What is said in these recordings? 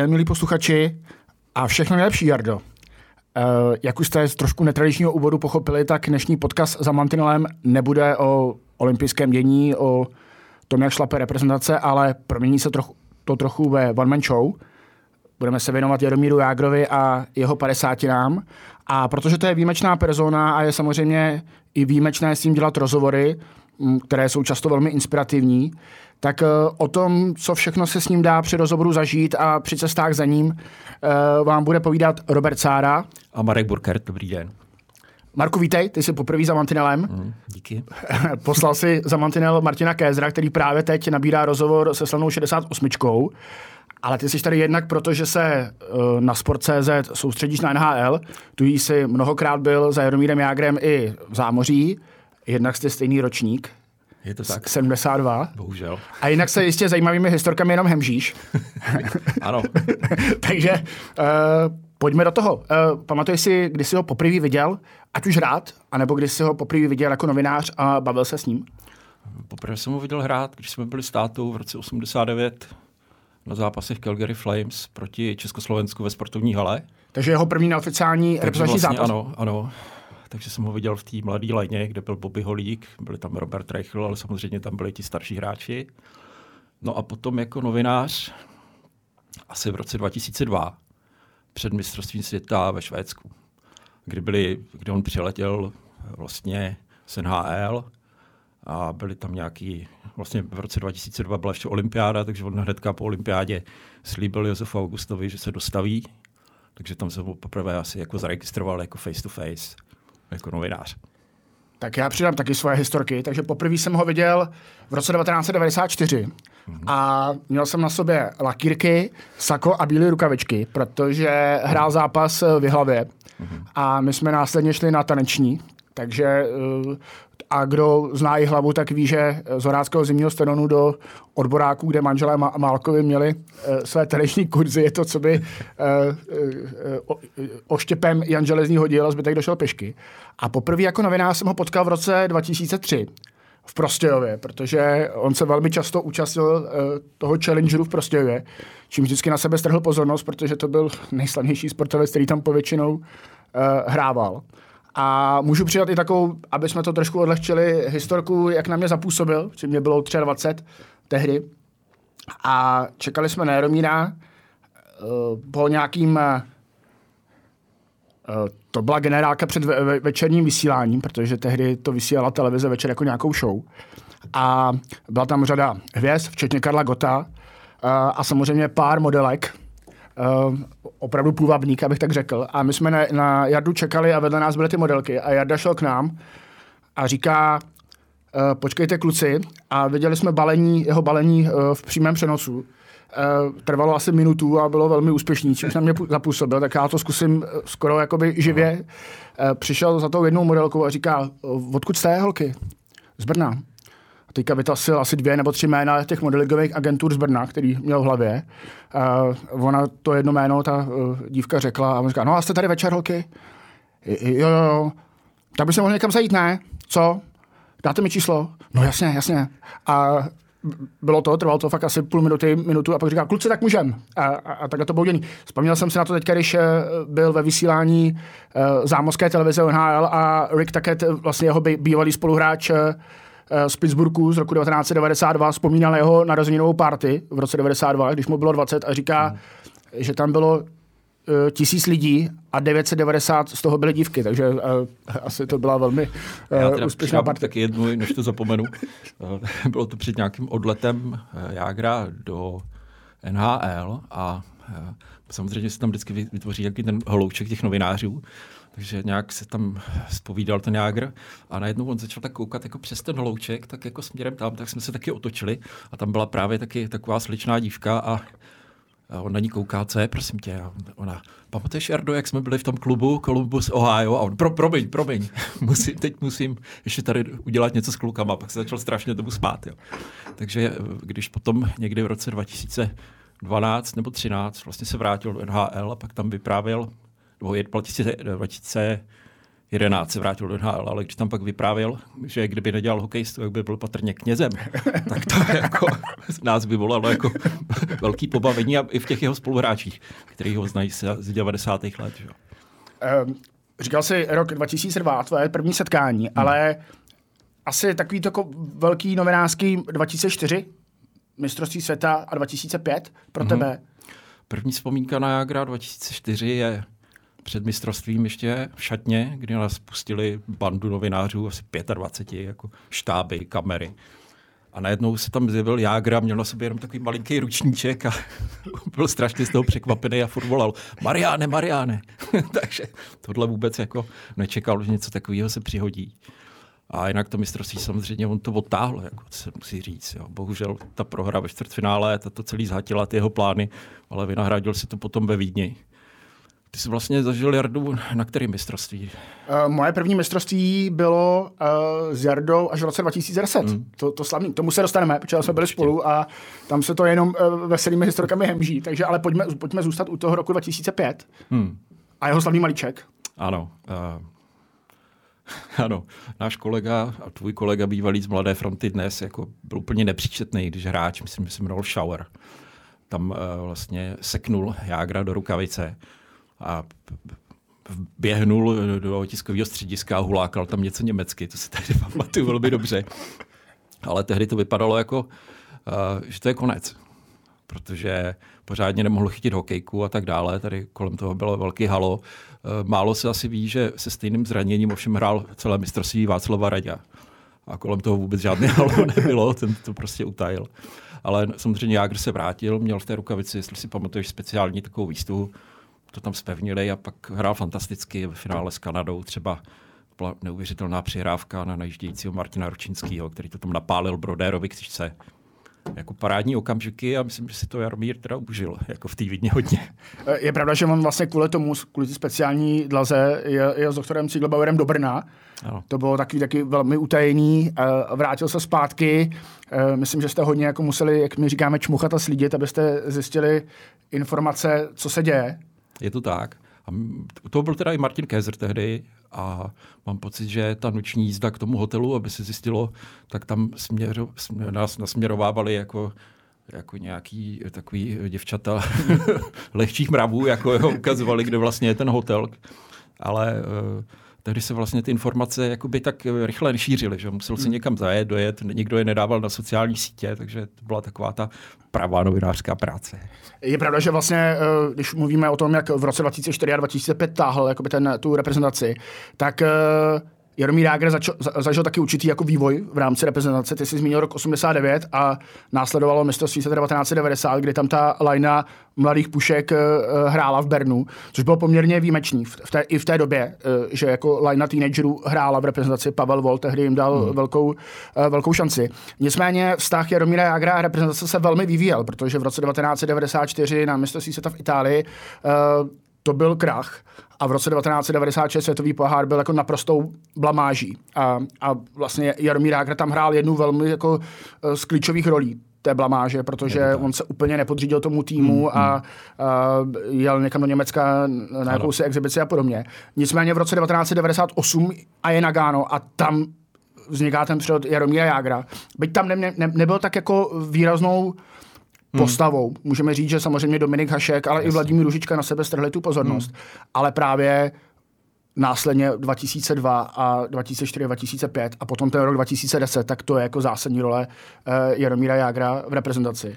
Den, milí posluchači, a všechno nejlepší, Jardo. Uh, jak už jste z trošku netradičního úvodu pochopili, tak dnešní podcast za Mantinelem nebude o olympijském dění, o tom, jak šlape reprezentace, ale promění se trochu, to trochu ve one-man show. Budeme se věnovat Jaromíru Jágrovi a jeho padesátinám. A protože to je výjimečná persona a je samozřejmě i výjimečné s ním dělat rozhovory, které jsou často velmi inspirativní, tak uh, o tom, co všechno se s ním dá při rozhovoru zažít a při cestách za ním, uh, vám bude povídat Robert Sára. A Marek Burkert, dobrý den. Marku, vítej, ty jsi poprvé za Mantinelem. Mm, díky. Poslal si za Mantinel Martina Kézra, který právě teď nabírá rozhovor se slavnou 68. Ale ty jsi tady jednak proto, že se uh, na Sport.cz soustředíš na NHL, tu jsi mnohokrát byl za Jaromírem Jágrem i v zámoří, jednak jste stejný ročník, je to tak. 72. Bohužel. A jinak se jistě zajímavými historkami jenom hemžíš. ano. Takže uh, pojďme do toho. Uh, pamatuješ si, kdy jsi ho poprvé viděl, ať už rád, anebo kdy jsi ho poprvé viděl jako novinář a bavil se s ním? Poprvé jsem ho viděl hrát, když jsme byli státou v roce 89 na zápasech Calgary Flames proti Československu ve sportovní hale. Takže jeho první neoficiální reprezentační vlastně zápas? Ano, ano takže jsem ho viděl v té mladé léně, kde byl Bobby Holík, byli tam Robert Reichl, ale samozřejmě tam byli ti starší hráči. No a potom jako novinář, asi v roce 2002, před mistrovstvím světa ve Švédsku, kdy, byli, kdy on přiletěl vlastně z NHL a byli tam nějaký, vlastně v roce 2002 byla ještě olympiáda, takže on hnedka po olympiádě slíbil Josefu Augustovi, že se dostaví, takže tam jsem ho poprvé asi jako zaregistroval jako face to face jako novinář. Tak já přidám taky svoje historky. Takže poprvé jsem ho viděl v roce 1994 mm-hmm. a měl jsem na sobě lakírky, sako a bílé rukavičky, protože hrál zápas v hlavě mm-hmm. a my jsme následně šli na taneční, takže eh, a kdo zná i hlavu, tak ví, že z Horáckého zimního stadionu do odboráků, kde manželé Málkovi měli uh, své taneční kurzy, je to, co by uh, oštěpem Jan Železný hodil a zbytek došel pešky. A poprvé jako novinář jsem ho potkal v roce 2003 v Prostějově, protože on se velmi často účastnil toho challengeru v Prostějově, čím vždycky na sebe strhl pozornost, protože to byl nejslavnější sportovec, který tam povětšinou hrával. A můžu přidat i takovou, aby jsme to trošku odlehčili, historku, jak na mě zapůsobil, že mě bylo 23 tehdy. A čekali jsme na Jaromíra uh, po nějakým uh, to byla generálka před ve- ve- večerním vysíláním, protože tehdy to vysílala televize večer jako nějakou show. A byla tam řada hvězd, včetně Karla Gota uh, a samozřejmě pár modelek, uh, opravdu půvabník, abych tak řekl. A my jsme na, na Jardu čekali a vedle nás byly ty modelky. A Jarda šel k nám a říká, uh, počkejte kluci. A viděli jsme balení, jeho balení uh, v přímém přenosu. Uh, trvalo asi minutu a bylo velmi úspěšný, čímž na mě zapůsobil, tak já to zkusím skoro jakoby živě. Uh, přišel za tou jednou modelkou a říká, odkud jste, holky? Z Brna. A teďka vytasil asi dvě nebo tři jména těch modelingových agentur z Brna, který měl v hlavě. Uh, ona to jedno jméno, ta uh, dívka řekla a on říká, no a jste tady večer, holky? Jo, jo, jo. Tak bychom mohli někam zajít, ne? Co? Dáte mi číslo? No jasně, jasně. A bylo to, trvalo to fakt asi půl minuty, minutu a pak říká, kluci, tak můžem. A, a, a takhle to bylo děný. Vzpomněl jsem si na to teď, když uh, byl ve vysílání uh, zámořské televize NHL a Rick Tackett, vlastně jeho bývalý spoluhráč, uh, z Pittsburghu z roku 1992 vzpomínal jeho narozeninovou party v roce 92, když mu bylo 20 a říká, hmm. že tam bylo uh, tisíc lidí a 990 z toho byly dívky, takže uh, asi to byla velmi uh, úspěšná party. taky jednu, než to zapomenu. bylo to před nějakým odletem Jágra do NHL a samozřejmě se tam vždycky vytvoří nějaký ten holouček těch novinářů. Takže nějak se tam spovídal ten Jágr a najednou on začal tak koukat jako přes ten louček, tak jako směrem tam, tak jsme se taky otočili a tam byla právě taky taková sličná dívka a a on na ní kouká, co je, prosím tě. A ona, pamatuješ, Jardo, jak jsme byli v tom klubu Columbus, Ohio? A on, pro, promiň, promiň, musím, teď musím ještě tady udělat něco s klukama. Pak se začal strašně tomu spát. Jo. Takže když potom někdy v roce 2012 nebo 13 vlastně se vrátil do NHL a pak tam vyprávěl, nebo 2000, 11 se vrátil do NHL, ale když tam pak vyprávěl, že kdyby nedělal hokejistu, tak by byl patrně knězem, tak to jako nás vyvolalo jako velký pobavení a i v těch jeho spoluhráčích, kteří ho znají z 90. let. Že? Um, říkal jsi rok 2002, tvoje první setkání, hmm. ale asi takový to jako velký novinářský 2004, mistrovství světa a 2005 pro hmm. tebe? První vzpomínka na Jagra 2004 je před mistrovstvím ještě v šatně, kdy nás pustili bandu novinářů, asi 25, jako štáby, kamery. A najednou se tam zjevil Jágra, měl na sobě jenom takový malinký ručníček a byl strašně z toho překvapený a furt volal Mariáne, Mariáne. Takže tohle vůbec jako nečekal, že něco takového se přihodí. A jinak to mistrovství samozřejmě on to odtáhl, jako se musí říct. Jo. Bohužel ta prohra ve čtvrtfinále, ta to celý zhatila ty jeho plány, ale vynahradil si to potom ve Vídni. Ty jsi vlastně zažil Jardu na kterém mistrovství? Uh, moje první mistrovství bylo uh, s Jardou až v roce 2010. Mm. To, to slavný. K tomu se dostaneme, protože jsme byli spolu a tam se to jenom uh, veselými historkami hemží. Takže ale pojďme, pojďme zůstat u toho roku 2005 mm. a jeho slavný malíček. Ano. Uh, ano, náš kolega a tvůj kolega bývalý z Mladé fronty dnes jako byl úplně nepříčetný, když hráč, myslím, že se jmenoval Shower. Tam uh, vlastně seknul Jágra do rukavice a běhnul do tiskového střediska a hulákal tam něco německy, to si tady pamatuju velmi dobře. Ale tehdy to vypadalo jako, uh, že to je konec, protože pořádně nemohl chytit hokejku a tak dále. Tady kolem toho bylo velký halo. Uh, málo se asi ví, že se stejným zraněním ovšem hrál celé mistrovství Václava Radě. A kolem toho vůbec žádné halo nebylo, ten to prostě utajil. Ale samozřejmě Jágr se vrátil, měl v té rukavici, jestli si pamatuješ, speciální takovou výstuhu, to tam spevnili a pak hrál fantasticky v finále s Kanadou. Třeba byla neuvěřitelná přihrávka na najíždějícího Martina Ručinského, který to tam napálil Brodérovi křičce. Jako parádní okamžiky a myslím, že si to Jaromír teda užil, jako v té vidně hodně. Je pravda, že on vlastně kvůli tomu, kvůli speciální dlaze, je, je s doktorem Ciglebauerem do Brna. Ano. To bylo taky, taky velmi utajený. Vrátil se zpátky. Myslím, že jste hodně jako museli, jak my říkáme, čmuchat a slídit, abyste zjistili informace, co se děje. Je to tak. A to byl teda i Martin Kézer tehdy a mám pocit, že ta noční jízda k tomu hotelu, aby se zjistilo, tak tam směro, směr, nás nasměrovávali jako jako nějaký takový děvčata lehčích mravů, jako ho ukazovali, kde vlastně je ten hotel. Ale uh, tehdy se vlastně ty informace jakoby tak rychle nešířily, že musel se hmm. někam zajet, dojet, nikdo je nedával na sociální sítě, takže to byla taková ta pravá novinářská práce. Je pravda, že vlastně, eh, když mluvíme o tom, jak v roce 2004 a 2005 táhl jakoby ten, tu reprezentaci, tak eh, Jaromír Jágr zač- zažil taky určitý jako vývoj v rámci reprezentace. Ty jsi zmínil rok 89 a následovalo mistrovství 1990, kdy tam ta lajna mladých pušek uh, hrála v Bernu, což bylo poměrně výjimečný v té, i v té době, uh, že jako lajna teenagerů hrála v reprezentaci. Pavel Vol tehdy jim dal hmm. velkou, velkou šanci. Nicméně vztah Jaromíra Jágra a reprezentace se velmi vyvíjel, protože v roce 1994 na mistrovství světa v Itálii to byl krach a v roce 1996 světový pohár byl jako naprostou blamáží. A, a vlastně Jaromír Jágr tam hrál jednu velmi jako eh, z klíčových rolí té blamáže, protože on se úplně nepodřídil tomu týmu hmm, a, hmm. a jel někam do Německa na jakousi exibici a podobně. Nicméně v roce 1998 a je Nagano a tam vzniká ten přírod Jaromíra Jágra. Byť tam ne, ne, nebyl tak jako výraznou Hmm. postavou. Můžeme říct, že samozřejmě Dominik Hašek, ale Jasně. i Vladimír Ružička na sebe strhli tu pozornost. Hmm. Ale právě následně 2002 a 2004, 2005 a potom ten rok 2010, tak to je jako zásadní role uh, Jaromíra Jágra v reprezentaci.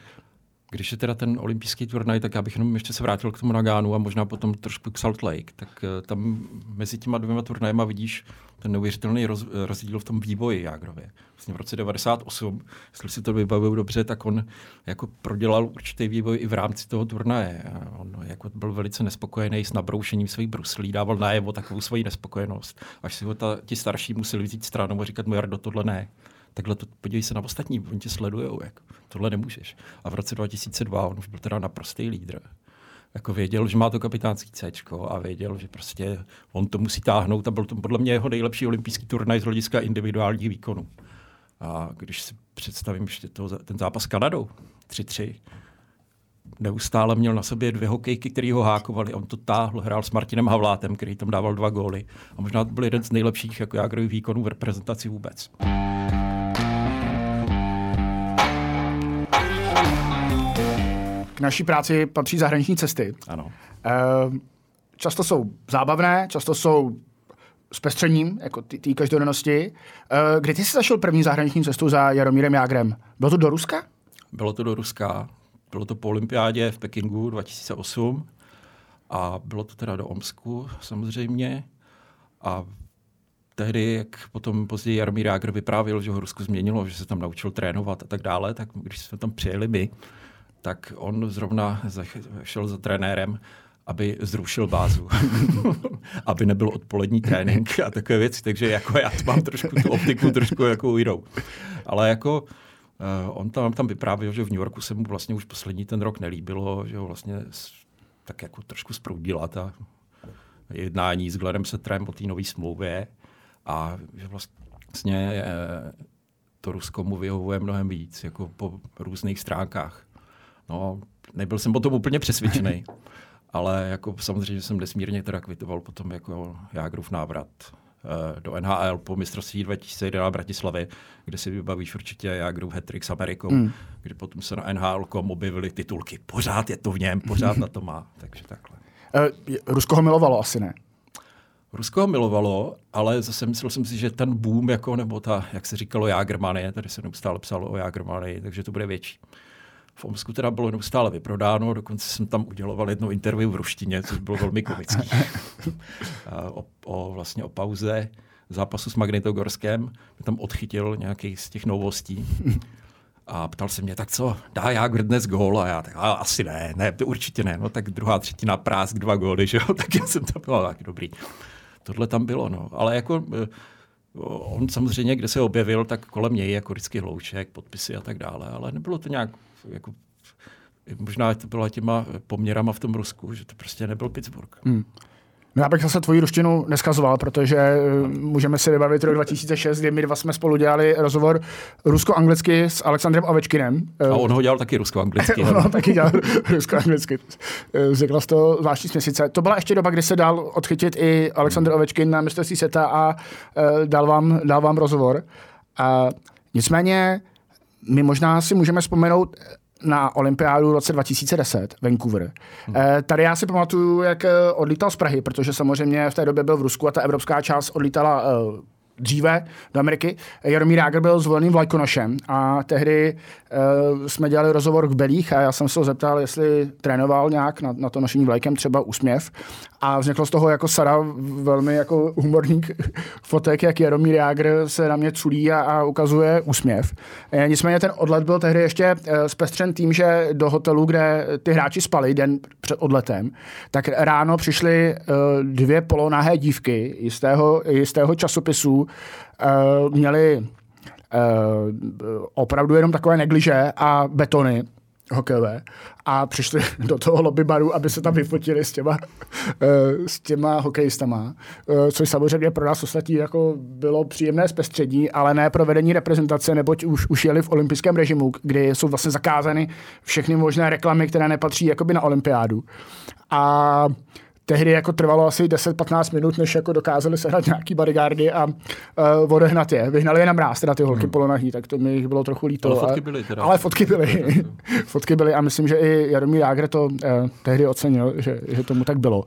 Když je teda ten olympijský turnaj, tak já bych jenom ještě se vrátil k tomu Nagánu a možná potom trošku k Salt Lake. Tak uh, tam mezi těma dvěma turnajema vidíš ten neuvěřitelný roz, rozdíl v tom vývoji Jágrově. Vlastně v roce 98, jestli si to vybavuju dobře, tak on jako prodělal určitý vývoj i v rámci toho turnaje. On jako byl velice nespokojený s nabroušením svých bruslí, dával najevo takovou svoji nespokojenost, až si ho ta, ti starší museli vzít stranou a říkat mu, Jardo, tohle ne takhle to, podívej se na ostatní, oni tě sledujou, jako, tohle nemůžeš. A v roce 2002 on už byl teda naprostý lídr. Jako věděl, že má to kapitánský C a věděl, že prostě on to musí táhnout a byl to podle mě jeho nejlepší olympijský turnaj z hlediska individuálních výkonů. A když si představím ještě to, ten zápas s Kanadou, 3-3, neustále měl na sobě dvě hokejky, které ho hákovali. On to táhl, hrál s Martinem Havlátem, který tam dával dva góly. A možná to byl jeden z nejlepších jako jágrových výkonů v reprezentaci vůbec. K naší práci patří zahraniční cesty. Ano. Uh, často jsou zábavné, často jsou s pestřením, jako té každodennosti. Uh, kdy ty jsi zašel první zahraniční cestu za Jaromírem Jágrem? Bylo to do Ruska? Bylo to do Ruska. Bylo to po olympiádě v Pekingu 2008 a bylo to teda do Omsku samozřejmě. A tehdy, jak potom později Jaromír Jágr vyprávěl, že ho Rusko změnilo, že se tam naučil trénovat a tak dále, tak když jsme tam přijeli my, tak on zrovna šel za trenérem, aby zrušil bázu, aby nebyl odpolední trénink a takové věci, takže jako já mám trošku tu optiku trošku jako jinou. Ale jako uh, on tam, tam vyprávěl, že v New Yorku se mu vlastně už poslední ten rok nelíbilo, že ho vlastně tak jako trošku sproudila ta jednání s Glennem Setrem o té nové smlouvě a že vlastně uh, to Rusko mu vyhovuje mnohem víc, jako po různých stránkách. No, nebyl jsem potom úplně přesvědčený, ale jako samozřejmě jsem nesmírně teda kvitoval potom jako Jágrův návrat uh, do NHL po mistrovství 2001 v Bratislavě, kde si vybavíš určitě Jágrův hat s Amerikou, mm. kde potom se na NHL objevily titulky. Pořád je to v něm, pořád na to má. Takže takhle. Uh, Rusko ho milovalo asi ne? Rusko ho milovalo, ale zase myslel jsem si, že ten boom, jako, nebo ta, jak se říkalo, Jágrmanie, tady se neustále psalo o Jágrmanii, takže to bude větší. V Omsku teda bylo neustále vyprodáno, dokonce jsem tam uděloval jedno interview v ruštině, což bylo velmi komický. o, o, vlastně o pauze zápasu s Magnitogorskem. Mě tam odchytil nějaký z těch novostí. A ptal se mě, tak co, dá Jágr dnes gól? A já tak, a, asi ne, ne, určitě ne. No tak druhá třetina prásk, dva góly, že jo? Tak já jsem tam byl tak dobrý. Tohle tam bylo, no. Ale jako eh, on samozřejmě, kde se objevil, tak kolem něj jako vždycky hlouček, podpisy a tak dále, ale nebylo to nějak jako, možná to bylo těma poměrama v tom Rusku, že to prostě nebyl Pittsburgh. Hmm. No já bych zase tvoji ruštinu neskazoval, protože uh, můžeme si vybavit rok 2006, kdy my dva jsme spolu dělali rozhovor rusko-anglicky s Alexandrem Ovečkinem. A on ho dělal taky rusko-anglicky. on taky dělal rusko-anglicky. Vznikla z toho zvláštní směsice. To byla ještě doba, kdy se dal odchytit i Aleksandr Ovečkin na mistrovství seta a dal, vám, dal vám rozhovor. Uh, nicméně my možná si můžeme vzpomenout na olympiádu v roce 2010, Vancouver. Hmm. Eh, tady já si pamatuju, jak eh, odlítal z Prahy, protože samozřejmě v té době byl v Rusku a ta evropská část odlítala eh, dříve do Ameriky. Jaromír Jágr byl zvoleným vlajkonošem a tehdy uh, jsme dělali rozhovor k Belích a já jsem se ho zeptal, jestli trénoval nějak na, na to nošení vlajkem, třeba úsměv. A vzniklo z toho jako Sara velmi jako humorník fotek, jak Jaromír Jágr se na mě culí a, a ukazuje úsměv. E, nicméně ten odlet byl tehdy ještě e, zpestřen tím, že do hotelu, kde ty hráči spali den před odletem, tak ráno přišly e, dvě polonahé dívky jistého, jistého časopisu, e, měli e, opravdu jenom takové negliže a betony hokejové a přišli do toho lobby baru, aby se tam vyfotili s těma, eh, s těma hokejistama, eh, což samozřejmě pro nás ostatní jako bylo příjemné zpestředí, ale ne pro vedení reprezentace, neboť už, už jeli v olympijském režimu, kdy jsou vlastně zakázány všechny možné reklamy, které nepatří jakoby na olympiádu. A tehdy jako trvalo asi 10-15 minut, než jako dokázali sehnat nějaký bodyguardy a uh, odehnat je. Vyhnali je na mráz, teda ty holky hmm. polonahý, tak to mi jich bylo trochu líto. Ale fotky byly teda. Ale fotky byly. fotky byly a myslím, že i Jaromír Jágr to uh, tehdy ocenil, že, že tomu tak bylo.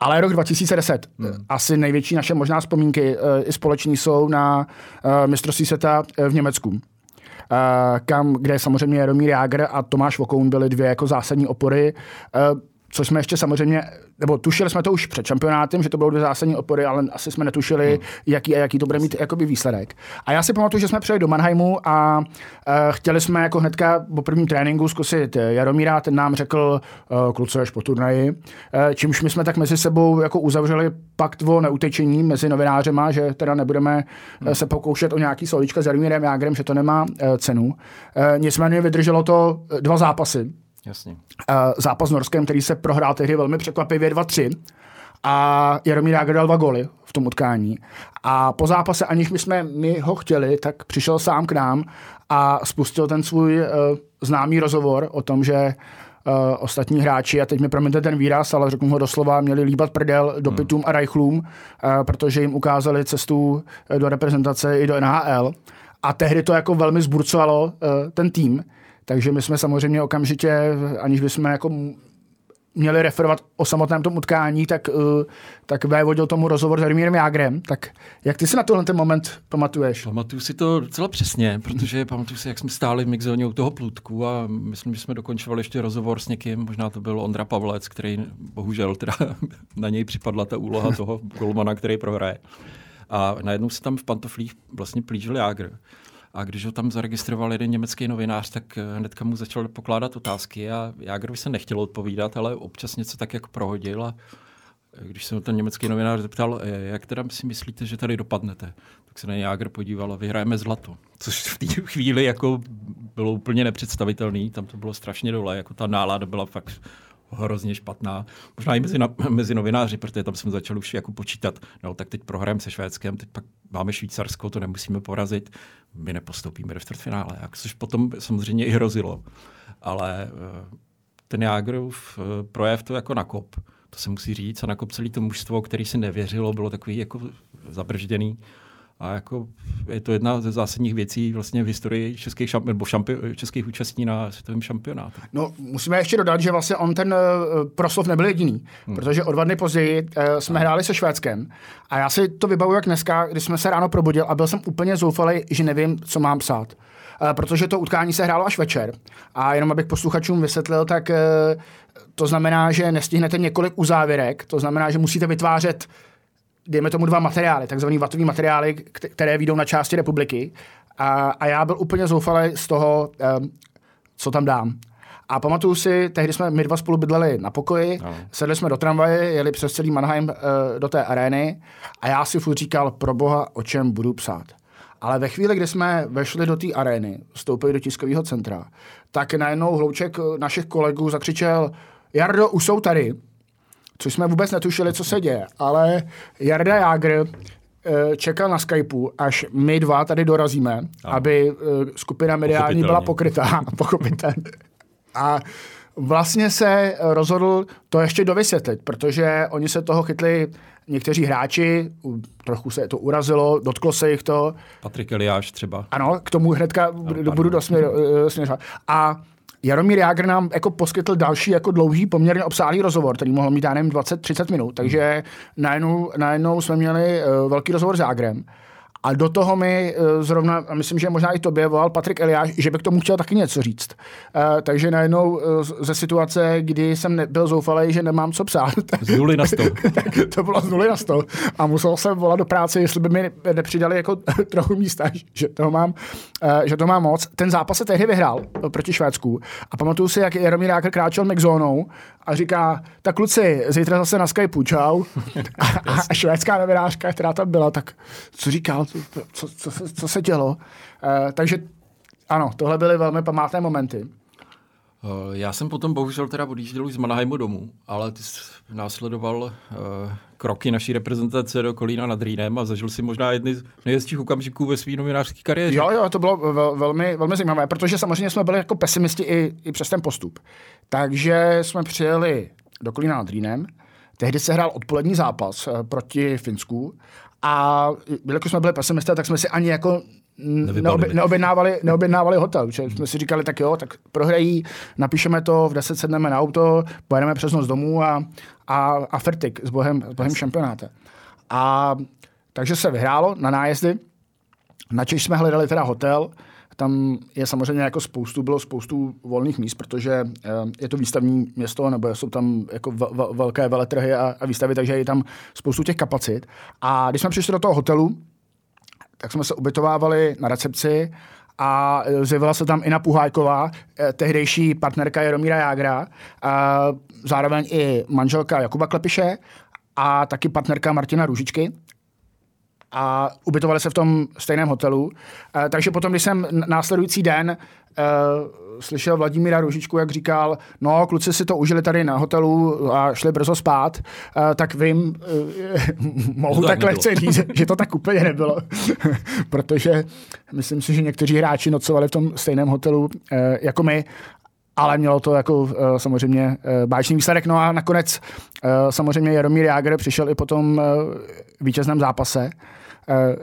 Ale rok 2010, hmm. asi největší naše možná vzpomínky uh, i společní jsou na uh, mistrovství světa v Německu kam, kde samozřejmě Jaromír Jágr a Tomáš Vokoun byly dvě jako zásadní opory což jsme ještě samozřejmě, nebo tušili jsme to už před šampionátem, že to bylo dvě zásadní opory, ale asi jsme netušili, hmm. jaký a jaký to bude mít jakoby výsledek. A já si pamatuju, že jsme přijeli do Mannheimu a uh, chtěli jsme jako hnedka po prvním tréninku zkusit Jaromíra, ten nám řekl, uh, kluci až po turnaji, uh, čímž my jsme tak mezi sebou jako uzavřeli pakt o neutečení mezi novinářema, že teda nebudeme hmm. se pokoušet o nějaký slovíčka s Jaromírem Jágrem, že to nemá uh, cenu. Uh, nicméně vydrželo to dva zápasy, Jasně. Zápas s Norskem, který se prohrál tehdy velmi překvapivě 2-3 a Jaromír Jágr dal dva goly v tom utkání. A po zápase, aniž my jsme my ho chtěli, tak přišel sám k nám a spustil ten svůj uh, známý rozhovor o tom, že uh, ostatní hráči, a teď mi promiňte ten výraz, ale řeknu ho doslova, měli líbat prdel dopitům hmm. a rajchlům, uh, protože jim ukázali cestu do reprezentace i do NHL. A tehdy to jako velmi zburcovalo uh, ten tým. Takže my jsme samozřejmě okamžitě, aniž bychom jako měli referovat o samotném tom utkání, tak, uh, tak vévodil tomu rozhovor s Jaromírem Jágrem. Tak jak ty si na tohle ten moment pamatuješ? Pamatuju si to docela přesně, protože pamatuju si, jak jsme stáli v mixzóně u toho plůtku a myslím, že jsme dokončovali ještě rozhovor s někým, možná to byl Ondra Pavlec, který bohužel teda na něj připadla ta úloha toho golmana, který prohraje. A najednou se tam v pantoflích vlastně plížil Jágr. A když ho tam zaregistroval jeden německý novinář, tak eh, hnedka mu začal pokládat otázky. A Jágrovi se nechtěl odpovídat, ale občas něco tak jako prohodil. A eh, když se ten německý novinář zeptal, eh, jak teda si myslíte, že tady dopadnete, tak se na Jágr podíval a vyhrajeme zlato. Což v té chvíli jako bylo úplně nepředstavitelný, tam to bylo strašně dole, jako ta nálada byla fakt hrozně špatná. Možná i mezi, na, mezi novináři, protože tam jsme začali už jako počítat, no tak teď prohrajeme se Švédskem, teď pak máme Švýcarsko, to nemusíme porazit, my nepostoupíme do čtvrtfinále, což potom samozřejmě i hrozilo. Ale eh, ten Jágrův eh, projev to jako nakop, to se musí říct, a nakop celý to mužstvo, který si nevěřilo, bylo takový jako zabržděný. A jako je to jedna ze zásadních věcí vlastně v historii českých, šampi- nebo šampi- českých účastí na světovém šampionátu. No, musíme ještě dodat, že vlastně on ten uh, proslov nebyl jediný, hmm. protože o dva dny později uh, jsme hráli se Švédskem a já si to vybavuju jak dneska, když jsme se ráno probudil a byl jsem úplně zoufalý, že nevím, co mám psát. Uh, protože to utkání se hrálo až večer. A jenom abych posluchačům vysvětlil, tak uh, to znamená, že nestihnete několik uzávěrek, to znamená, že musíte vytvářet dejme tomu dva materiály, takzvaný vatový materiály, které výjdou na části republiky. A, a já byl úplně zoufalý z toho, um, co tam dám. A pamatuju si, tehdy jsme my dva spolu bydleli na pokoji, no. sedli jsme do tramvaje, jeli přes celý Mannheim uh, do té arény a já si furt říkal, pro boha, o čem budu psát. Ale ve chvíli, kdy jsme vešli do té arény, vstoupili do tiskového centra, tak najednou hlouček našich kolegů zakřičel, Jardo, už jsou tady což jsme vůbec netušili, co se děje. Ale Jarda Jágr eh, čekal na Skypeu, až my dva tady dorazíme, ano. aby eh, skupina mediální byla pokrytá, pochopitelně. A vlastně se rozhodl to ještě dovysvětlit, protože oni se toho chytli někteří hráči, trochu se to urazilo, dotklo se jich to. Patrik Eliáš třeba. Ano, k tomu hnedka no, budu dosměřovat. A Jaromír Jágr nám jako poskytl další jako dlouhý, poměrně obsáhlý rozhovor, který mohl mít, já nevím, 20-30 minut, takže hmm. najednou, najednou jsme měli uh, velký rozhovor s Jágrem. A do toho mi uh, zrovna, a myslím, že možná i tobě volal Patrik Eliáš, že by k tomu chtěl taky něco říct. Uh, takže najednou uh, ze situace, kdy jsem byl zoufalý, že nemám co psát. Z nuly na sto. to bylo z nuly na sto. A musel jsem volat do práce, jestli by mi nepřidali jako trochu místa, že toho mám, že to mám moc. Ten zápas se tehdy vyhrál proti Švédsku. A pamatuju si, jak Jaromír Jáker kráčel McZónou a říká, tak kluci, zítra zase na Skypeu, čau. a, a švédská novinářka, která tam byla, tak co říkal, co, co, co, co se dělo. Uh, takže ano, tohle byly velmi památné momenty. Uh, já jsem potom bohužel teda odjížděl už z Manaheimu domů, ale ty jsi následoval uh, kroky naší reprezentace do Kolína nad Rýnem a zažil si možná jedny z nejhezčích okamžiků ve své novinářské kariéře. Jo, jo, to bylo vel, velmi, velmi zajímavé, protože samozřejmě jsme byli jako pesimisti i, i přes ten postup. Takže jsme přijeli do Kolína nad Rýnem, tehdy se hrál odpolední zápas proti Finsku a jelikož jsme byli pesimisté, tak jsme si ani jako neobě, neobjednávali, neobjednávali hotel. Že jsme si říkali, tak jo, tak prohrají, napíšeme to, v 10 sedneme na auto, pojedeme přes noc domů a, a, a fertik s bohem, s bohem šampionáte. A takže se vyhrálo na nájezdy. Na Češ jsme hledali teda hotel, tam je samozřejmě jako spoustu, bylo spoustu volných míst, protože je to výstavní město, nebo jsou tam jako velké veletrhy a, a výstavy, takže je tam spoustu těch kapacit. A když jsme přišli do toho hotelu, tak jsme se ubytovávali na recepci a zjevila se tam Ina Puhájková, eh, tehdejší partnerka Jaromíra Jágra, a zároveň i manželka Jakuba Klepiše a taky partnerka Martina Růžičky a ubytovali se v tom stejném hotelu. E, takže potom, když jsem následující den e, slyšel Vladimíra Ružičku, jak říkal, no, kluci si to užili tady na hotelu a šli brzo spát, e, tak vím, mohu tak chci říct, že to tak úplně nebylo. Protože myslím si, že někteří hráči nocovali v tom stejném hotelu jako my ale mělo to jako uh, samozřejmě uh, báječný výsledek. No a nakonec uh, samozřejmě Jaromír Jágr přišel i po tom vítězném zápase.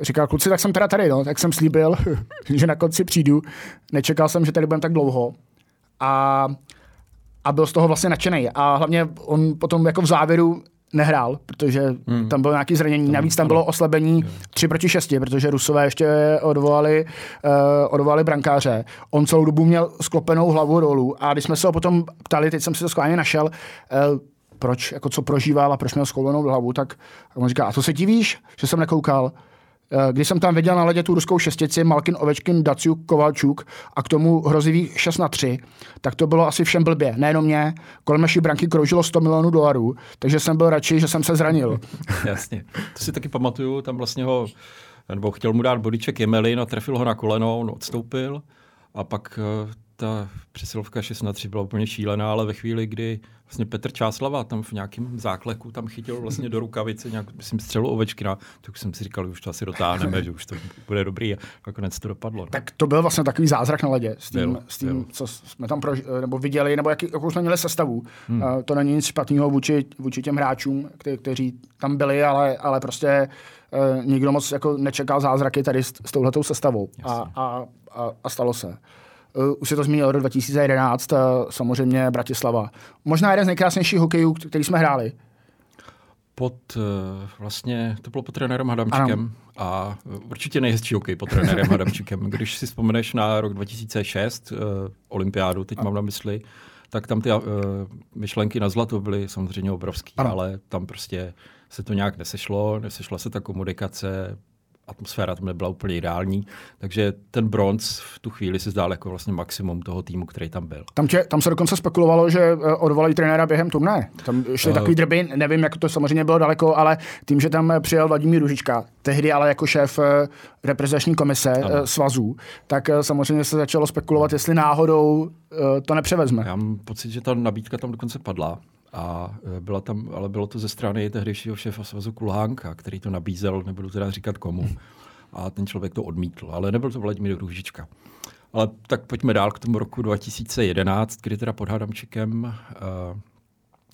Říkal, kluci, tak jsem teda tady, no, tak jsem slíbil, že na konci přijdu. Nečekal jsem, že tady budeme tak dlouho. A, a byl z toho vlastně nadšený. A hlavně on potom jako v závěru nehrál, protože hmm. tam bylo nějaké zranění. Navíc tam bylo oslabení 3 proti 6, protože Rusové ještě odvolali, uh, odvolali brankáře. On celou dobu měl sklopenou hlavu dolů a když jsme se ho potom ptali, teď jsem si to skláně našel, uh, proč, jako co prožíval a proč měl sklopenou hlavu, tak on říká, a to se divíš, že jsem nekoukal? Eh, když jsem tam viděl na ledě tu ruskou šestici Malkin, Ovečkin, Daciuk, Kovalčuk a k tomu hrozivý 6 na 3, tak to bylo asi všem blbě. Nejenom mě, kolem naší branky kroužilo 100 milionů dolarů, takže jsem byl radši, že jsem se zranil. Jasně. To si taky pamatuju, tam vlastně ho, nebo chtěl mu dát bodiček Jemelin a trefil ho na koleno, on odstoupil a pak eh, ta přesilovka 6 na 3 byla úplně šílená, ale ve chvíli, kdy vlastně Petr Čáslava tam v nějakém zákleku tam chytil vlastně do rukavice nějak, myslím, střelu ovečkina, tak jsem si říkal, že už to asi dotáhneme, že už to bude dobrý a nakonec to dopadlo. No. Tak to byl vlastně takový zázrak na ledě s tím, byl, s tím byl. co jsme tam proži- nebo viděli, nebo jaký, jakou jsme měli sestavu. Hmm. Uh, to není nic špatného vůči, vůči těm hráčům, kte- kteří tam byli, ale, ale prostě uh, nikdo moc jako nečekal zázraky tady s, s touhletou sestavou. A, a, a, a stalo se. Uh, už se to zmínil rok 2011, uh, samozřejmě Bratislava. Možná jeden z nejkrásnějších hokejů, který jsme hráli. Pod, uh, vlastně, to bylo pod trenérem Hadamčíkem ano. a určitě nejhezčí hokej pod trenérem Hadamčíkem. Když si vzpomeneš na rok 2006, uh, olympiádu, teď ano. mám na mysli, tak tam ty uh, myšlenky na zlato byly samozřejmě obrovský, ano. ale tam prostě se to nějak nesešlo, nesešla se ta komunikace, atmosféra tam nebyla úplně ideální, takže ten bronz v tu chvíli se zdál jako vlastně maximum toho týmu, který tam byl. Tam, tě, tam se dokonce spekulovalo, že eh, odvolají trenéra během turné. Tam šli uh, takový drby, nevím, jak to samozřejmě bylo daleko, ale tím, že tam přijel Vladimír Ružička, tehdy ale jako šéf eh, reprezentační komise ano. svazů, tak samozřejmě se začalo spekulovat, jestli náhodou to nepřevezme. Já mám pocit, že ta nabídka tam dokonce padla. A e, byla tam, ale bylo to ze strany tehdejšího šéfa svazu Kulhánka, který to nabízel, nebudu teda říkat komu. A ten člověk to odmítl, ale nebyl to Vladimír Růžička. Ale tak pojďme dál k tomu roku 2011, kdy teda pod Hadamčikem uh,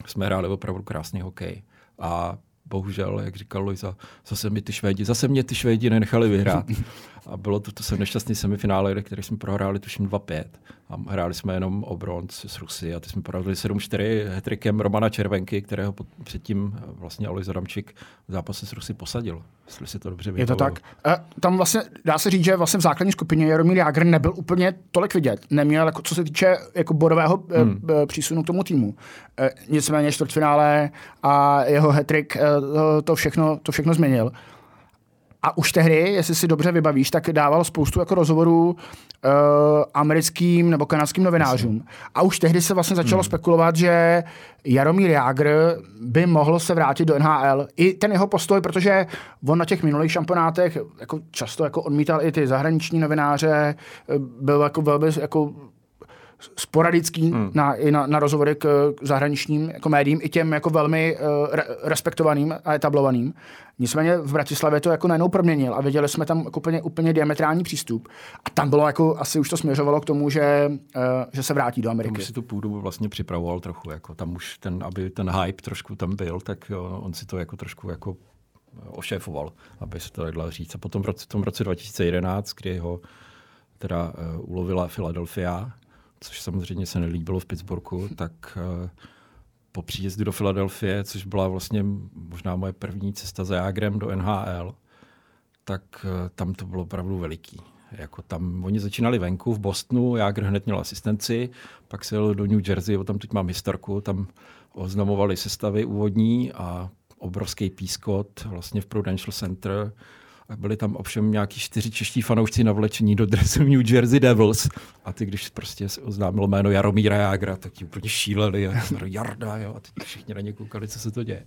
jsme hráli opravdu krásný hokej. A bohužel, jak říkal Lojza, zase mi ty Švédi, zase mě ty Švédi nenechali vyhrát. A bylo to, to jsem nešťastný semifinále, který jsme prohráli tuším 2-5. A hráli jsme jenom o bronz s Rusy a ty jsme prohráli 7-4 hetrikem Romana Červenky, kterého pod, předtím vlastně Alois Adamčík v zápase s Rusy posadil. Jestli si to dobře Je to tak. A tam vlastně dá se říct, že vlastně v základní skupině Jaromír Jágr nebyl úplně tolik vidět. Neměl, jako, co se týče jako bodového eh, hmm. přísunu k tomu týmu. E, nicméně čtvrtfinále a jeho hetrik e, to, všechno, to všechno změnil. A už tehdy, jestli si dobře vybavíš, tak dával spoustu jako rozhovorů uh, americkým nebo kanadským novinářům. A už tehdy se vlastně začalo hmm. spekulovat, že Jaromír Jágr by mohl se vrátit do NHL. I ten jeho postoj, protože on na těch minulých šampionátech jako často jako odmítal i ty zahraniční novináře, byl jako velmi jako sporadický hmm. na, i na, na rozhovory k, zahraničním jako médiím, i těm jako velmi uh, re, respektovaným a etablovaným. Nicméně v Bratislavě to jako najednou proměnil a viděli jsme tam jako úplně, úplně diametrální přístup. A tam bylo jako, asi už to směřovalo k tomu, že, uh, že se vrátí do Ameriky. Tam si tu půdu vlastně připravoval trochu, jako tam už ten, aby ten hype trošku tam byl, tak jo, on si to jako trošku jako ošéfoval, aby se to dalo říct. A potom v roce, v tom roce 2011, kdy ho teda uh, ulovila Philadelphia, což samozřejmě se nelíbilo v Pittsburghu, tak uh, po příjezdu do Filadelfie, což byla vlastně možná moje první cesta za Jágrem do NHL, tak uh, tam to bylo opravdu veliký. jako tam oni začínali venku v Bostonu, já hned měl asistenci, pak se jel do New Jersey, tam teď mám historku, tam oznamovali sestavy úvodní a obrovský pískot vlastně v Prudential Center. Byli tam ovšem nějaký čtyři čeští fanoušci navlečení do dresu New Jersey Devils. A ty, když prostě oznámil jméno Jaromíra Jágra, tak ti úplně šíleli. A Jarda, jo. A teď všichni na ně koukali, co se to děje.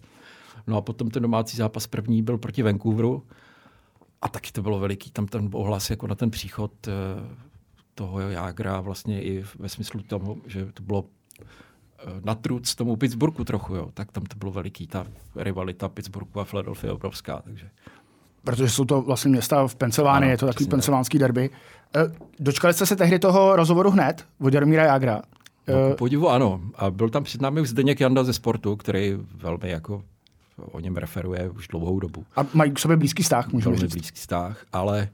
No a potom ten domácí zápas první byl proti Vancouveru. A taky to bylo veliký. Tam ten ohlas jako na ten příchod eh, toho Jágra vlastně i ve smyslu toho, že to bylo Eh, na truc tomu Pittsburghu trochu, jo. tak tam to bylo veliký, ta rivalita Pittsburghu a Philadelphia obrovská. Takže. Protože jsou to vlastně města v Pensylvánii, je to takový pensylvánský derby. Eh, dočkali jste se tehdy toho rozhovoru hned od Jaromíra Jágra? No, podivu ano. A byl tam před námi už Zdeněk Janda ze sportu, který velmi jako o něm referuje už dlouhou dobu. A mají k sobě blízký vztah, můžeme říct. blízký vztah, ale